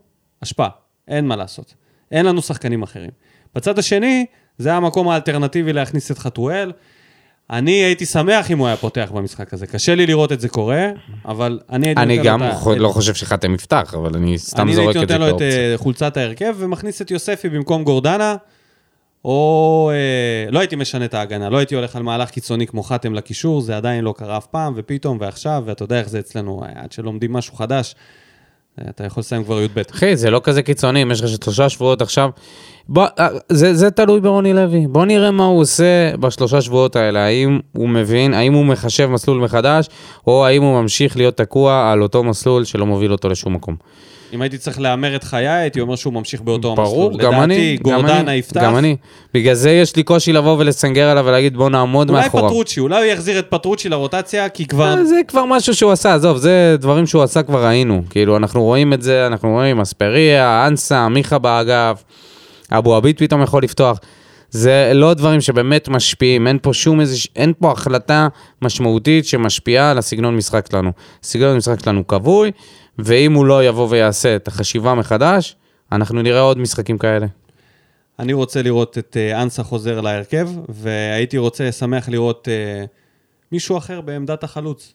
אשפה, אין מה לעשות. אין לנו שחקנים אחרים. בצד השני, זה המקום האלטרנטיבי להכניס את חתואל. אני הייתי שמח אם הוא היה פותח במשחק הזה. קשה לי לראות את זה קורה, אבל אני הייתי אני נותן גם לו את ה- חו- לא חושב שחתם יפתח, אבל אני סתם אני זורק הייתי את זה נותן לו את כאופציה. אה, חולצת ההרכב ומכניס את יוספי במקום גורדנה, או אה, לא הייתי משנה את ההגנה, לא הייתי הולך על מהלך קיצוני כמו חתם לקישור, זה עדיין לא קרה אף פעם, ופתאום ועכשיו, ואתה יודע איך זה אצלנו, עד שלומדים משהו חדש, אה, אתה יכול לסיים כבר י"ב. אחי, זה לא כזה קיצוני, אם יש לך שלושה שבועות עכשיו... בוא, אה, זה, זה תלוי ברוני לוי. בוא נראה מה הוא עושה בשלושה שבועות האלה. האם הוא מבין, האם הוא מחשב מסלול מחדש, או האם הוא ממשיך להיות תקוע על אותו מסלול שלא מוביל אותו לשום מקום. אם הייתי צריך להמר את חיי, הייתי אומר שהוא ממשיך באותו המסלול. ברור, גם אני. לדעתי, גורדנה יפתח. גם אני. בגלל זה יש לי קושי לבוא ולסנגר עליו ולהגיד בוא נעמוד אולי מאחוריו. פטרוצ'י, אולי הוא יחזיר את פטרוצ'י לרוטציה, כי כבר... אה, זה כבר משהו שהוא עשה, עזוב, זה דברים שהוא עשה כבר ראינו. כאילו, אנחנו רואים את זה, אנחנו רואים אספריה, אנסה, מיכה באגף, אבו עביד פתאום יכול לפתוח. זה לא דברים שבאמת משפיעים, אין פה שום איזה, אין פה החלטה משמעותית שמשפיעה על הסגנון משחק שלנו. סגנון משחק שלנו כבוי, ואם הוא לא יבוא ויעשה את החשיבה מחדש, אנחנו נראה עוד משחקים כאלה. אני רוצה לראות את אה, אנסה חוזר להרכב, והייתי רוצה, שמח לראות אה, מישהו אחר בעמדת החלוץ.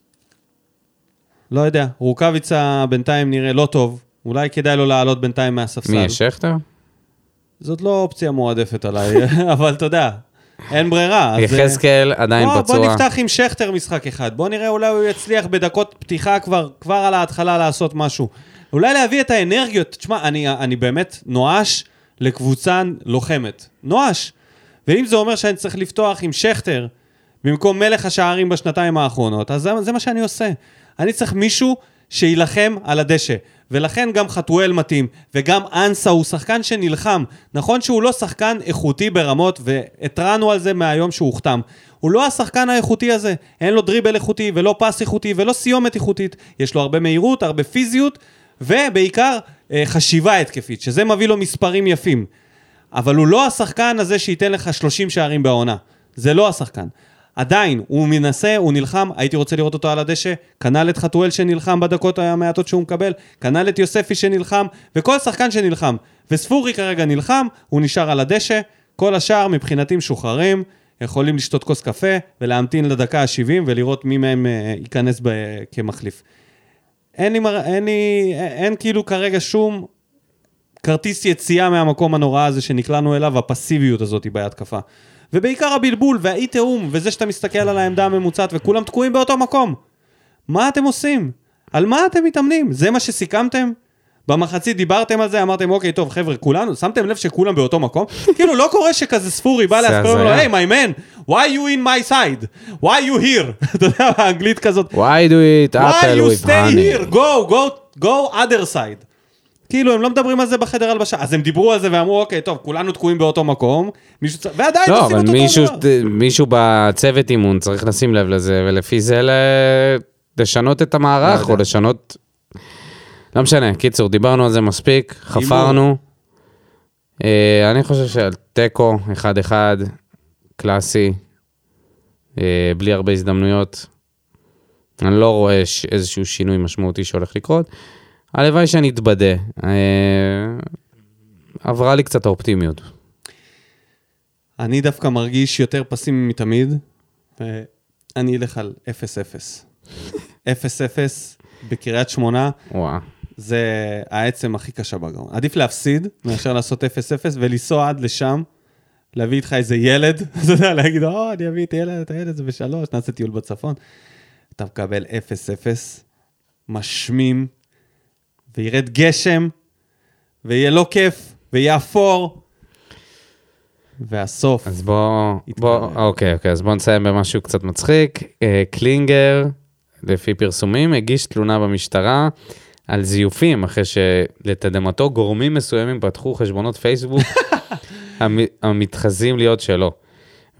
לא יודע, רוקאביצה בינתיים נראה לא טוב, אולי כדאי לו לעלות בינתיים מהספסל. מי, שכטר? זאת לא אופציה מועדפת עליי, [laughs] אבל אתה יודע, אין ברירה. אז, אה, יחזקאל עדיין בוא, פצוע. בוא נפתח עם שכטר משחק אחד, בוא נראה אולי הוא יצליח בדקות פתיחה כבר, כבר על ההתחלה לעשות משהו. אולי להביא את האנרגיות. תשמע, אני, אני באמת נואש לקבוצה לוחמת. נואש. ואם זה אומר שאני צריך לפתוח עם שכטר במקום מלך השערים בשנתיים האחרונות, אז זה, זה מה שאני עושה. אני צריך מישהו שיילחם על הדשא. ולכן גם חתואל מתאים, וגם אנסה הוא שחקן שנלחם. נכון שהוא לא שחקן איכותי ברמות, והתרענו על זה מהיום שהוא הוחתם. הוא לא השחקן האיכותי הזה. אין לו דריבל איכותי, ולא פס איכותי, ולא סיומת איכותית. יש לו הרבה מהירות, הרבה פיזיות, ובעיקר אה, חשיבה התקפית, שזה מביא לו מספרים יפים. אבל הוא לא השחקן הזה שייתן לך 30 שערים בעונה. זה לא השחקן. עדיין, הוא מנסה, הוא נלחם, הייתי רוצה לראות אותו על הדשא, כנ"ל את חתואל שנלחם בדקות המעטות שהוא מקבל, כנ"ל את יוספי שנלחם, וכל שחקן שנלחם. וספורי כרגע נלחם, הוא נשאר על הדשא, כל השאר מבחינתי משוחררים, יכולים לשתות כוס קפה ולהמתין לדקה ה-70 ולראות מי מהם אה, ייכנס כמחליף. אין לי, מר- אין לי, אין כאילו כרגע שום כרטיס יציאה מהמקום הנורא הזה שנקלענו אליו, הפסיביות הזאת בהתקפה. ובעיקר הבלבול והאי תיאום, וזה שאתה מסתכל על העמדה הממוצעת וכולם תקועים באותו מקום. מה אתם עושים? על מה אתם מתאמנים? זה מה שסיכמתם? במחצית דיברתם על זה, אמרתם, אוקיי, טוב, חבר'ה, כולנו, שמתם לב שכולם באותו מקום? [laughs] כאילו, לא קורה שכזה ספורי בא להסביר לו. היי, my man, why you in my side? why you here? [laughs] אתה יודע, באנגלית כזאת, Why do it why you stay here? go, go, go other side. כאילו, הם לא מדברים על זה בחדר הלבשה. אז הם דיברו על זה ואמרו, אוקיי, טוב, כולנו תקועים באותו מקום, מישהו צריך... ועדיין לא, עושים אבל את אותו מישהו, דבר. מישהו בצוות אימון צריך לשים לב לזה, ולפי זה ל... לשנות את המערך, לא או לשנות... לא משנה, קיצור, דיברנו על זה מספיק, חפרנו. אה, אני חושב שעל תיקו, 1-1, קלאסי, אה, בלי הרבה הזדמנויות. אני לא רואה איזשהו שינוי משמעותי שהולך לקרות. הלוואי שאני אתבדה. אה, עברה לי קצת האופטימיות. אני דווקא מרגיש יותר פסימי מתמיד, ואני אלך על 0-0. 0-0 בקריית שמונה, וואו. זה העצם הכי קשה בגרון. עדיף להפסיד מאשר לעשות 0-0 ולנסוע עד לשם, להביא איתך איזה ילד, [laughs] אתה יודע, להגיד, או, אני אביא את הילד, את הילד הזה בשלוש, נעשה טיול בצפון. אתה מקבל 0-0, משמים, וירד גשם, ויהיה לא כיף, ויהיה אפור, והסוף. אז בוא. בוא, אוקיי, אוקיי, אז בוא נסיים במשהו קצת מצחיק. אה, קלינגר, לפי פרסומים, הגיש תלונה במשטרה על זיופים, אחרי שלתדהמתו גורמים מסוימים פתחו חשבונות פייסבוק [laughs] המ- המתחזים להיות שלו.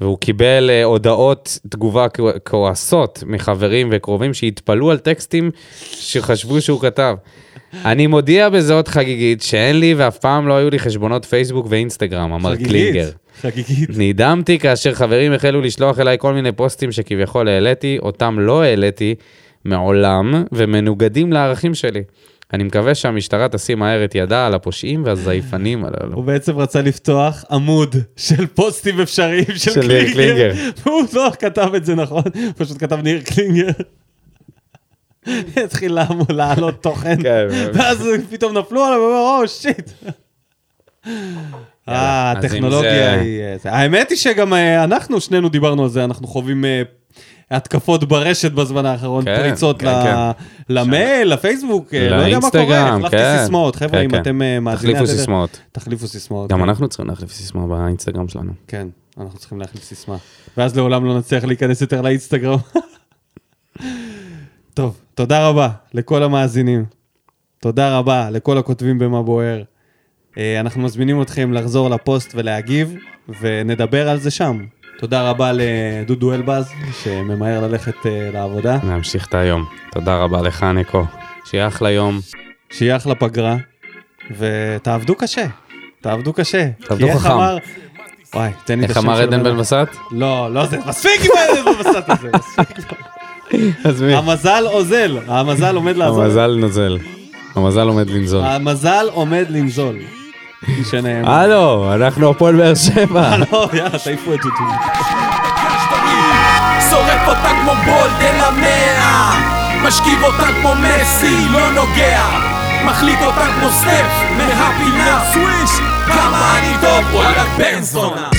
והוא קיבל אה, הודעות תגובה כוע- כועסות מחברים וקרובים שהתפלאו על טקסטים שחשבו שהוא כתב. אני מודיע בזאת חגיגית שאין לי ואף פעם לא היו לי חשבונות פייסבוק ואינסטגרם, אמר חגיגית, קלינגר. חגיגית. נדהמתי כאשר חברים החלו לשלוח אליי כל מיני פוסטים שכביכול העליתי, אותם לא העליתי מעולם, ומנוגדים לערכים שלי. אני מקווה שהמשטרה תשים מהר את ידה על הפושעים והזייפנים הללו. הוא בעצם רצה לפתוח עמוד של פוסטים אפשריים של, של קלינגר. קלינגר. והוא לא כתב את זה נכון, פשוט כתב ניר קלינגר. התחיל לעלות תוכן, כן. ואז פתאום נפלו עליו, והוא אומר, oh shit. הטכנולוגיה היא... אה, האמת היא שגם אה, אנחנו, שנינו דיברנו על זה, אנחנו חווים אה, התקפות ברשת בזמן האחרון, כן, פריצות כן, ל- כן. למייל, לפייסבוק, אה, לא יודע מה קורה, החלפתי כן. סיסמאות. חבר'ה, כן, אם כן. אתם אה, מאזיני תחליפו סיסמאות. תחליפו סיסמאות. גם כן. אנחנו צריכים להחליף סיסמה באינסטגרם שלנו. כן, אנחנו צריכים להחליף סיסמה. ואז לעולם לא נצליח להיכנס יותר לאינסטגרם. [laughs] טוב, תודה רבה לכל המאזינים. תודה רבה לכל הכותבים במה בוער. אה, אנחנו מזמינים אתכם לחזור לפוסט ולהגיב, ונדבר על זה שם. תודה רבה לדודו אלבז, שממהר ללכת אה, לעבודה. נמשיך את היום. תודה רבה לך, ניקו. שיהיה אחלה יום. שיהיה אחלה פגרה, ותעבדו קשה. תעבדו קשה. תעבדו כי איך חכם. אמר- וואי, תן לי את איך השם אמר של עדן הבן בן בסט? לא, לא זה, מספיק עם העדן בן בסט הזה, [laughs] מספיק. המזל אוזל, המזל עומד לעזור. המזל נוזל. המזל עומד לנזול. המזל עומד לנזול. משנה. הלו, אנחנו הפועל באר שבע. [laughs] הלו, יאללה, תעיפו את ג'וטו. שורף אותה כמו בולד אל המאה, משכיב אותה כמו מסי, לא נוגע. מחליט אותה כמו סטף, מהפינה סוויש, כמה אני טוב, וואלה בן זונה.